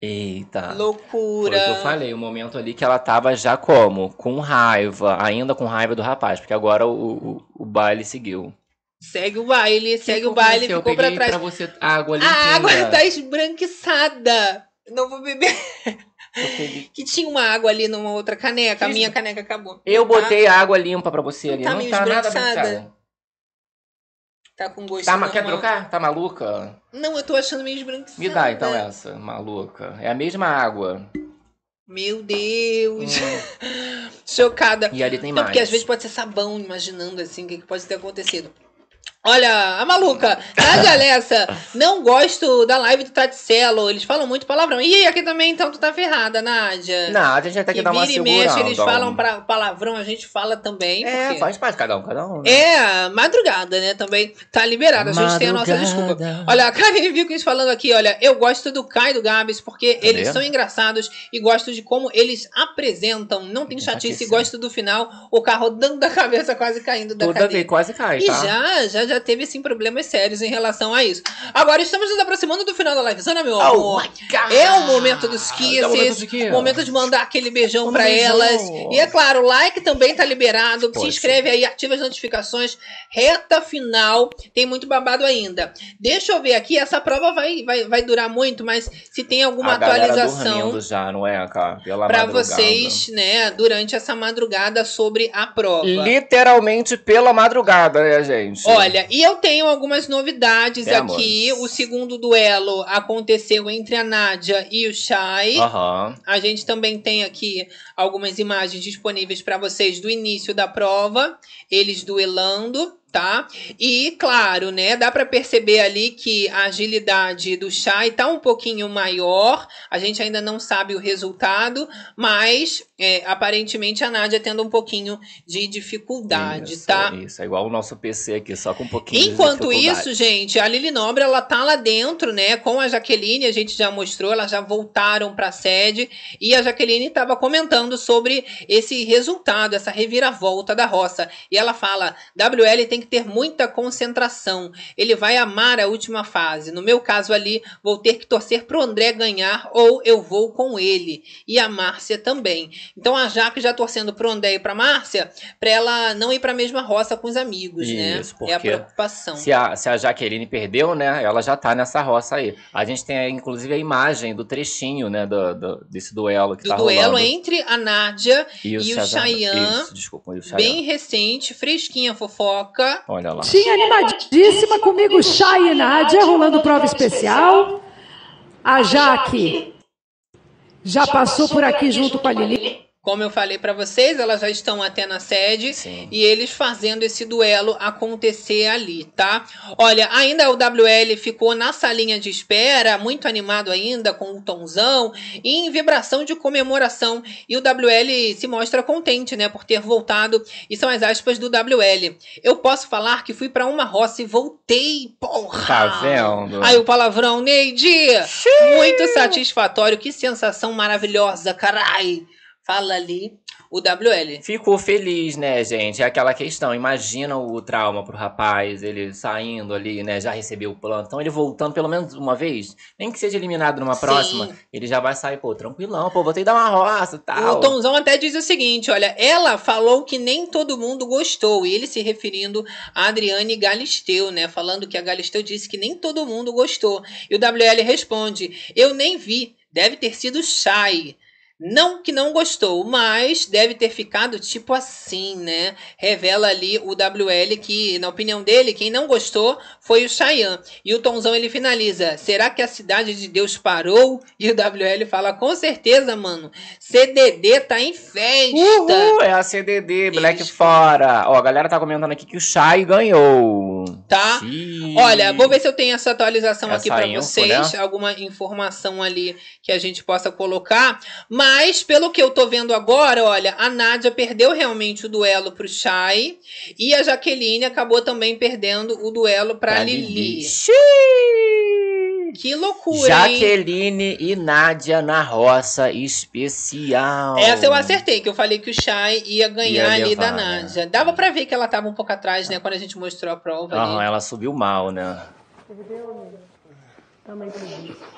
Eita. Loucura. Foi o que eu falei, o momento ali que ela tava já como? Com raiva, ainda com raiva do rapaz, porque agora o, o, o baile seguiu. Segue o baile, segue que o baile, ficou Eu pra peguei trás. pra você água A limpinha. água tá esbranquiçada. Não vou beber. Que tinha uma água ali numa outra caneca. A minha caneca acabou. Eu Tá? botei água limpa pra você ali. Tá não tá nada esbranquiçada. Tá com gosto Tá, quer trocar? Tá maluca? Não, eu tô achando meio esbranquiçada. Me dá então essa, maluca. É a mesma água. Meu Deus. Chocada. E ali tem Não, mais. porque às vezes pode ser sabão, imaginando assim, o que, que pode ter acontecido. Olha, a maluca, Nádia Alessa, não gosto da live do Taticelo, eles falam muito palavrão. Ih, aqui também, então tu tá ferrada, Nádia. Não, a gente vai ter que, que dar uma vira e segurada. mexe, eles falam pra palavrão, a gente fala também. É, porque- faz parte, cada um, cada um. né? É, madrugada, né? Também tá liberado. A gente tem a nossa desculpa. Olha, a Karen Vikings falando aqui, olha, eu gosto do Kai e do Gabs porque eles são engraçados e gosto de como eles apresentam. Não tem chatice, gosto do final, o carro dando da cabeça, quase caindo da Toda cadeira. vez quase cai, E tá? já, já, já teve, assim, problemas sérios em relação a isso. Agora, estamos nos aproximando do final da live. Zana, meu Oh amor, é o momento dos É o momento kisses, de quê? momento de mandar aquele beijão Um pra beijão. elas. E é claro, o like também tá liberado. Se inscreve aí, ativa as notificações. Reta final, tem muito babado ainda. Deixa eu ver aqui, essa prova vai, vai, vai durar muito, mas se tem alguma a atualização já, não é, cara? Pela pra madrugada. vocês, né, durante essa madrugada sobre a prova. Literalmente pela madrugada, né, gente? Olha, e eu tenho algumas novidades Temos. aqui. O segundo duelo aconteceu entre a Nádia e o Shai. Aham. A gente também tem aqui algumas imagens disponíveis para vocês do início da prova, eles duelando, tá? E claro, né, dá para perceber ali que a agilidade do Shai tá um pouquinho maior. A gente ainda não sabe o resultado, mas é, aparentemente a Nádia tendo um pouquinho de dificuldade, Isso, tá? Isso, é igual o nosso PC aqui, só com um pouquinho de Enquanto isso, gente, a Lili Nobre, ela tá lá dentro, né, com a Jaqueline, a gente já mostrou, elas já voltaram pra sede, e a Jaqueline estava comentando sobre esse resultado, essa reviravolta da roça. E ela fala: WL tem que ter muita concentração. Ele vai amar a última fase. No meu caso ali, vou ter que torcer pro André ganhar ou eu vou com ele. E a Márcia também. Então a Jaque já torcendo pro André e pra Márcia, pra ela não ir pra mesma roça com os amigos, né? Isso, É a preocupação. Se a, se a Jaqueline perdeu, né? Ela já tá nessa roça aí. A gente tem, inclusive, a imagem do trechinho, né? Do, do- desse duelo que Do tá duelo rolando. entre a Nádia E o e o e o Chayanne. bem recente, fresquinha fofoca. Olha lá. Tinha animadíssima comigo, Chay e Nádia, rolando prova especial. A Jaque já passou por aqui junto com a Lili. Como eu falei pra vocês, elas já estão até na sede e eles fazendo esse duelo acontecer ali, tá? Olha, ainda o WL ficou na salinha de espera, muito animado ainda, com o tonzão, e em vibração de comemoração. E o WL se mostra contente, né, por ter voltado. E são as aspas do WL. Eu posso falar que fui pra uma roça e voltei, porra! Tá vendo? Aí o palavrão, Neide! Muito satisfatório, que sensação maravilhosa, carai! Fala ali o WL. Ficou feliz, né, gente? É aquela questão. Imagina o trauma pro rapaz, ele saindo ali, né? Já recebeu o plano. Então, ele voltando pelo menos uma vez, nem que seja eliminado numa Sim. próxima, ele já vai sair, pô, tranquilão, pô, voltei a dar uma roça e tal. O Tomzão até diz o seguinte: olha, ela falou que nem todo mundo gostou. E ele se referindo a Adriane Galisteu, né? Falando que a Galisteu disse que nem todo mundo gostou. E o WL responde: Eu nem vi, deve ter sido Shai. Não que não gostou, mas deve ter ficado tipo assim, né? Revela ali o WL que, na opinião dele, quem não gostou foi o Chayanne. E o Tomzão ele finaliza: será que a cidade de Deus parou? E o WL fala: com certeza, mano. CDD tá em festa. Uhul, é a CDD, Black fora. Ó, a galera tá comentando aqui que o Shai ganhou. Tá? Xiii. Olha, vou ver se eu tenho essa atualização aqui Essa pra info, vocês, né? alguma informação ali que a gente possa colocar. Mas, pelo que eu tô vendo agora, olha, a Nádia perdeu realmente o duelo pro Shai e a Jaqueline acabou também perdendo o duelo pra Pra Lili. Lili. Xiii. Que loucura, hein? Jaqueline e Nádia na roça especial. Essa eu acertei, que eu falei que o Shai ia ganhar Ia ali da levar, né? Nádia. Dava pra ver que ela tava um pouco atrás, né? Quando a gente mostrou a prova Aham, ela subiu mal, né? Também preguiça.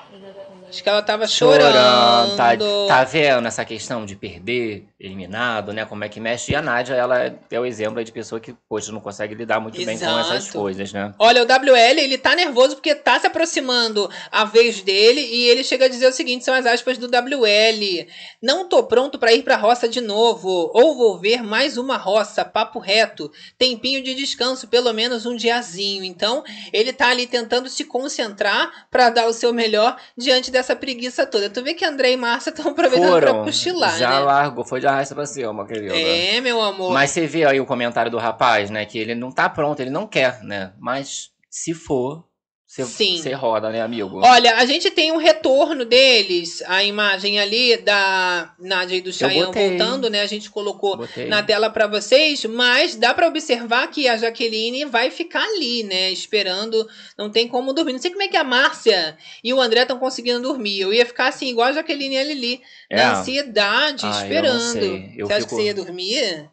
Acho que ela tava Chorando, chorando. tá, tá vendo essa questão de perder, eliminado, né? Como é que mexe? E a Nádia, ela é- é o exemplo de pessoa que, poxa, não consegue lidar muito bem com essas Exato. coisas, né? Olha, o WL, ele tá nervoso porque tá se aproximando a vez dele e ele chega a dizer o seguinte, são as aspas do WL. Não tô pronto pra ir pra roça de novo, ou vou ver mais uma roça, papo reto. Tempinho de descanso, pelo menos um diazinho. Então, ele tá ali tentando se concentrar pra dar o seu melhor diante dessa preguiça toda. Tu vê que André e Márcia estão aproveitando pra Foram, cochilar, já né? largou, foi de arrasta pra cima, querida. É, meu amor. Mas você vê aí o comentário do rapaz, né? Que ele não tá pronto, ele não quer, né? Mas se for, você, roda, né, amigo? Olha, a gente tem um retorno deles, a imagem ali da Nádia e do Chayanne botei. voltando, né? A gente colocou Botei. na tela para vocês, mas dá para observar que a Jaqueline vai ficar ali, né? Esperando, não tem como dormir. Não sei como é que a Márcia e o André estão conseguindo dormir. Eu ia ficar assim, igual a Jaqueline e a Lili, É. na ansiedade, Ah, eu não esperando. sei. Eu você acha que fico- você ia dormir?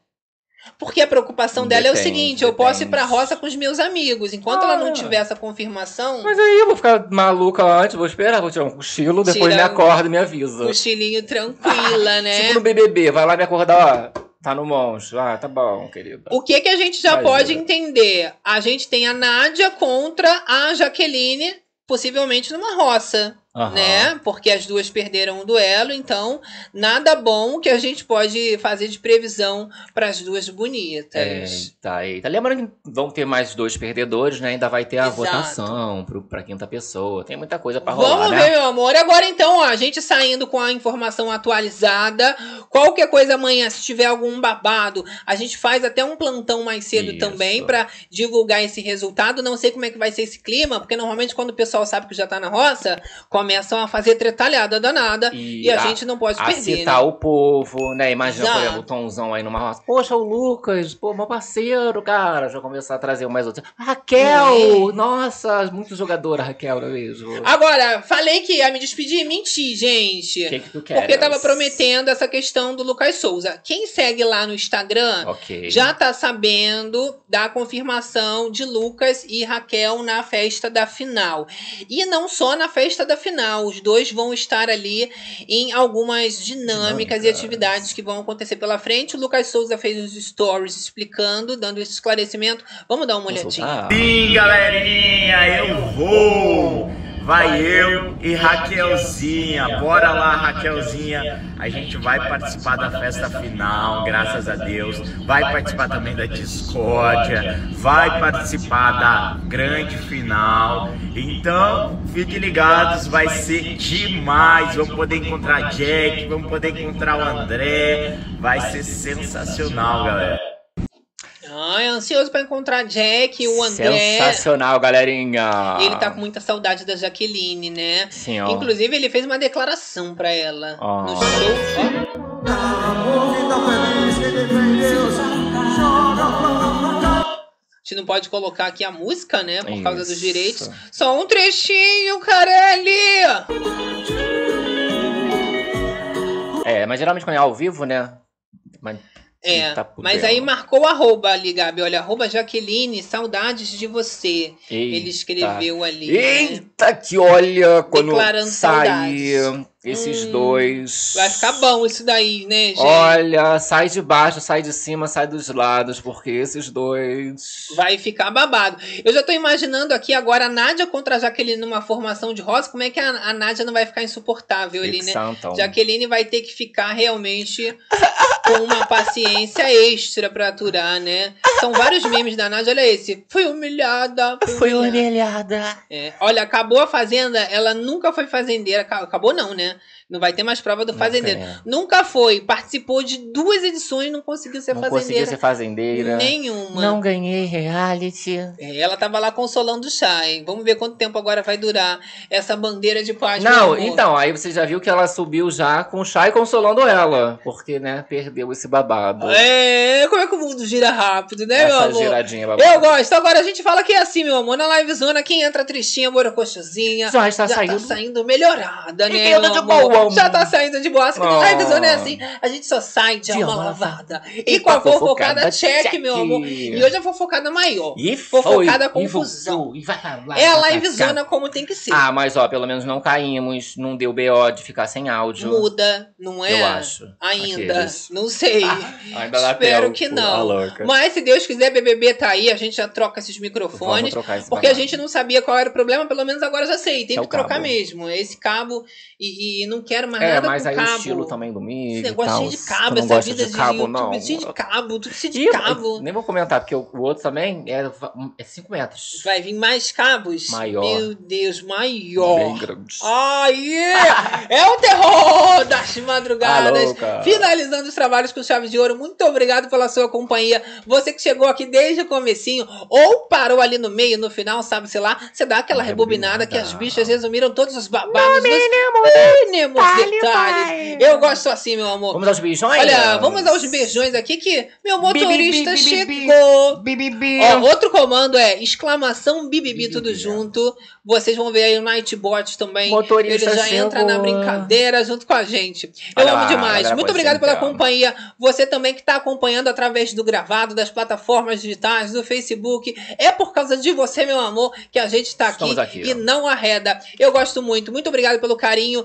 Porque a preocupação dela é o Depende, seguinte: eu posso ir pra depende. roça com os meus amigos. Enquanto ela não Ah. tiver essa confirmação, Mas aí eu vou ficar maluca antes, vou esperar, vou tirar um cochilo, depois me acordo e me avisa. cochilinho tranquila, né? Tipo no BBB, vai lá me acordar, ó, tá no monstro. Ah, tá bom, querida. O que que a gente já Vai, pode entender? A gente tem a Nádia contra a Jaqueline, possivelmente numa roça, Aham. né? Porque as duas perderam o duelo, então nada bom que a gente pode fazer de previsão para as duas bonitas. Eita, eita. Lembrando que vão ter mais dois perdedores, né? Ainda vai ter a Exato. votação pro, pra quinta pessoa. Tem muita coisa pra rolar, Vamos né? ver, meu amor. Agora então, ó, a gente saindo com a informação atualizada. Qualquer coisa amanhã, se tiver algum babado, a gente faz até um plantão mais cedo Isso. também pra divulgar esse resultado. Não sei como é que vai ser esse clima, porque normalmente quando o pessoal sabe que já tá na roça, começam a fazer tretalhada danada e, a, gente não pode a perder. Né? citar o povo, né? Imagina, por Exato. exemplo, o Tomzão aí numa roça. Poxa, o Lucas, pô, meu parceiro, cara. Já começar a trazer mais outros. Raquel! Nossa, muito jogadora, Raquel, não é mesmo? Agora, falei que ia me despedir, menti, gente. O que, que tu quer? Porque tava prometendo essa questão do Lucas Souza. Quem segue lá no Instagram Ok. já tá sabendo da confirmação de Lucas e Raquel na festa da final. E não só na festa da final, os dois vão estar ali em algumas dinâmicas e atividades que vão acontecer pela frente. O Lucas Souza fez os stories explicando, dando esse esclarecimento. Vamos dar uma olhadinha. Sim, galerinha, eu vou! Vai eu e Raquelzinha. Bora lá, Raquelzinha. A gente vai participar da festa final, graças a Deus. Vai participar também da discórdia. Vai participar da grande final. Então, fiquem ligados, vai ser demais. Vamos poder encontrar Jack, vamos poder encontrar o André. Vai ser sensacional, galera. Ai, ansioso pra encontrar Jack e o André. Sensacional, galerinha. Ele tá com muita saudade da Jaqueline, né? Sim, ó. Inclusive, ele fez uma declaração pra ela Ó. no show. ó. A gente não pode colocar aqui a música, né? Por causa dos Isso. direitos. Só um trechinho, Carelli! É, mas geralmente quando é ao vivo, né? Mas É, tá mas aí marcou o arroba ali, Gabi. Olha, arroba Jaqueline, saudades de você. Ele Eita. escreveu ali. né? Eita, que olha, quando Declarando saudades. esses Hum, dois. Vai ficar bom isso daí, né, gente? Olha, sai de baixo, sai de cima, sai dos lados, porque esses dois. Vai ficar babado. Eu já tô imaginando aqui agora a Nádia contra a Jaqueline numa formação de rosa. Como é que a, a Nádia não vai ficar insuportável ali, né? Ficção, Jaqueline vai ter que ficar realmente com uma paciência extra pra aturar, né? São vários memes da Nádia. Olha esse. Fui humilhada. Fui humilhada. É, olha, acabou a Fazenda, ela nunca foi fazendeira. Ca- Acabou não, né? Não vai ter mais prova do fazendeiro. tem. Nunca foi. Participou de duas edições e não conseguiu ser Não fazendeira. conseguia ser fazendeira. Nenhuma. Não ganhei reality. É, ela tava lá consolando o Chay. Vamos ver quanto tempo agora vai durar essa bandeira de paz. meu Não, então, aí você já viu que ela subiu já com o Chay consolando ela. Porque, né, perdeu. deu esse babado. É, como é que o mundo gira rápido, né, meu Essa amor? giradinha babada. Eu gosto. Agora a gente fala que é assim, meu amor. Na livezona, quem entra tristinha, borocochazinha. Já está já saindo. tá saindo melhorada, né? Fica meu de amor? boa. Já tá saindo de boa. Porque Ah. na livezona é assim. A gente só sai de, De alma alma lavada. E E, com a fofocada, fofocada check, check. meu amor. E hoje a fofocada maior. E Fofocada foi, e confusão. e vai pra lá, É a livezona cá. como tem que ser. Ah, mas ó, pelo menos não caímos, não deu BO de ficar sem áudio. Muda, não é? Eu acho. Ainda. Aqueles. Não sei. Ainda dá Espero que não. louca. Mas se Deus quiser, BBB tá aí, a gente já troca esses microfones. Vamos trocar esse Porque a gente não sabia qual era o problema, pelo menos agora já sei. Tem É que trocar cabo. mesmo. Esse cabo e, e não quero mais É, nada mas com aí cabo. o estilo também do Mig Esse e negócio tal. cheio de cabo, essa vida de de, cabo, YouTube, não. cheio de cabo, tudo cheio de Ih, cabo. Nem vou comentar, porque o, o outro também é 5 metros. Vai vir mais cabos? Maior. Meu Deus, maior. Bem grande. Ai, é, é o terror das madrugadas. louca. Finalizando os trabalhos com chave de ouro. Muito obrigado pela sua companhia. Você que chegou aqui desde o comecinho ou parou ali no meio, no final, sabe-se lá, você dá aquela rebobinada que as bichas resumiram todos os babados nos mínimos detalhes. Eu gosto assim, meu amor. Vamos aos beijões? Olha, vamos aos beijões aqui que meu motorista Bi, bi, bi, bi, bi, chegou. Bibibi. Ó, outro comando é exclamação bibibi tudo junto. Vocês vão ver aí o Nightbot também. Motorista Ele já entra na chegou. brincadeira junto com a gente. Eu Olha amo lá, demais. Muito obrigado pela então. companhia. Você também que está acompanhando através do gravado, das plataformas digitais, do Facebook. É por causa de você, meu amor, que a gente está aqui, aqui, e ó. não arreda. Eu gosto muito. Muito obrigado pelo carinho.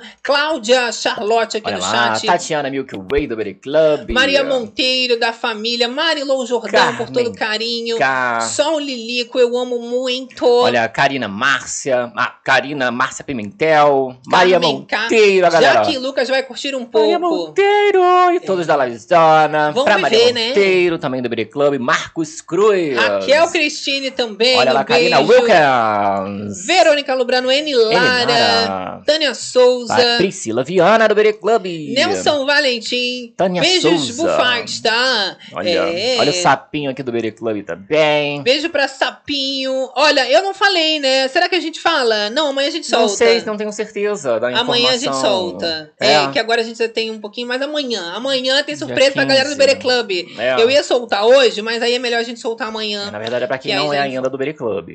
Cláudia Charlotte aqui Olha no lá, chat. Tatiana Milky Way do Berry Club. Maria Monteiro, da família. Marilou Jordão, por todo o carinho. K. Sol Lilico, eu amo muito. Olha, Karina Márcia, ah, Karina Márcia Pimentel, Maria Carmen K. Monteiro, a galera. Jaque Lucas vai curtir um Maria pouco. Monteiro e todos da Livezona. Vamos pra viver, Maria né? Monteiro, também do Berry Club. Marcos Cruz. Raquel Cristine também. Olha lá, um Karina. Wilkins. Verônica Lubrano, N. Lara. Lara. Tânia Souza. A Priscila Viana do Berry Club. Nelson Valentim. Tânia Beijos Souza. tá? Olha, É. olha o sapinho aqui do Berry Club também. Beijo pra Sapinho. Olha, eu não falei, né? Será que a gente fala? Não, amanhã a gente solta. Não sei, não tenho certeza da Amanhã a gente informação. solta. É. É. que agora a gente já tem um pouquinho mais amanhã. Amanhã tem surpresa pra 15. galera do Bere Club. É. Eu ia soltar hoje, mas aí é melhor a gente soltar amanhã. Na verdade é pra quem Que não é já ainda do Berry Club.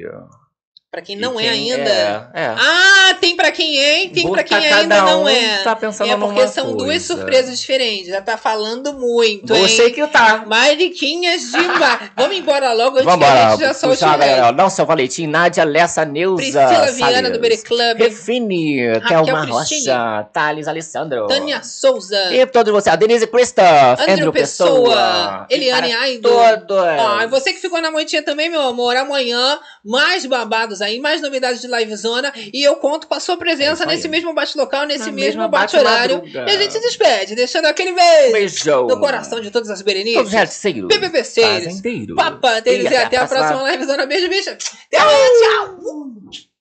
Pra quem não é quem ainda. é, é. Ah, tem pra quem é e tem pra quem ainda não um é. tá pensando é porque são duas coisa. surpresas diferentes. Já tá falando muito, Você hein? que tá. Mariquinhas demais. Vamos embora logo antes que a Vambora, gente já solte o resto. galera. Não, seu Valentim, Nádia, Lessa, Neuza, Priscila Viana do Bere Club. Raquel Thelma. Rocha, Thales Alessandro. Tânia Souza. E todos vocês, a Denise Christoph, Andrew Andrew Pessoa, Pessoa, Eliane para Aido. Todos. E você que ficou na moitinha também, meu amor, amanhã mais babados aí, mais novidades de livezona e eu conto com a sua presença É aí. nesse mesmo bate-local, nesse Na mesmo bate-horário. E a gente se despede, deixando aquele beijo Beijão. no coração de todas as berenices. Todos receiros. PPPceiros, Fazendeiros. papateiros e, E até a próxima próxima. livezona. Beijo, bicho. Até amanhã, tchau.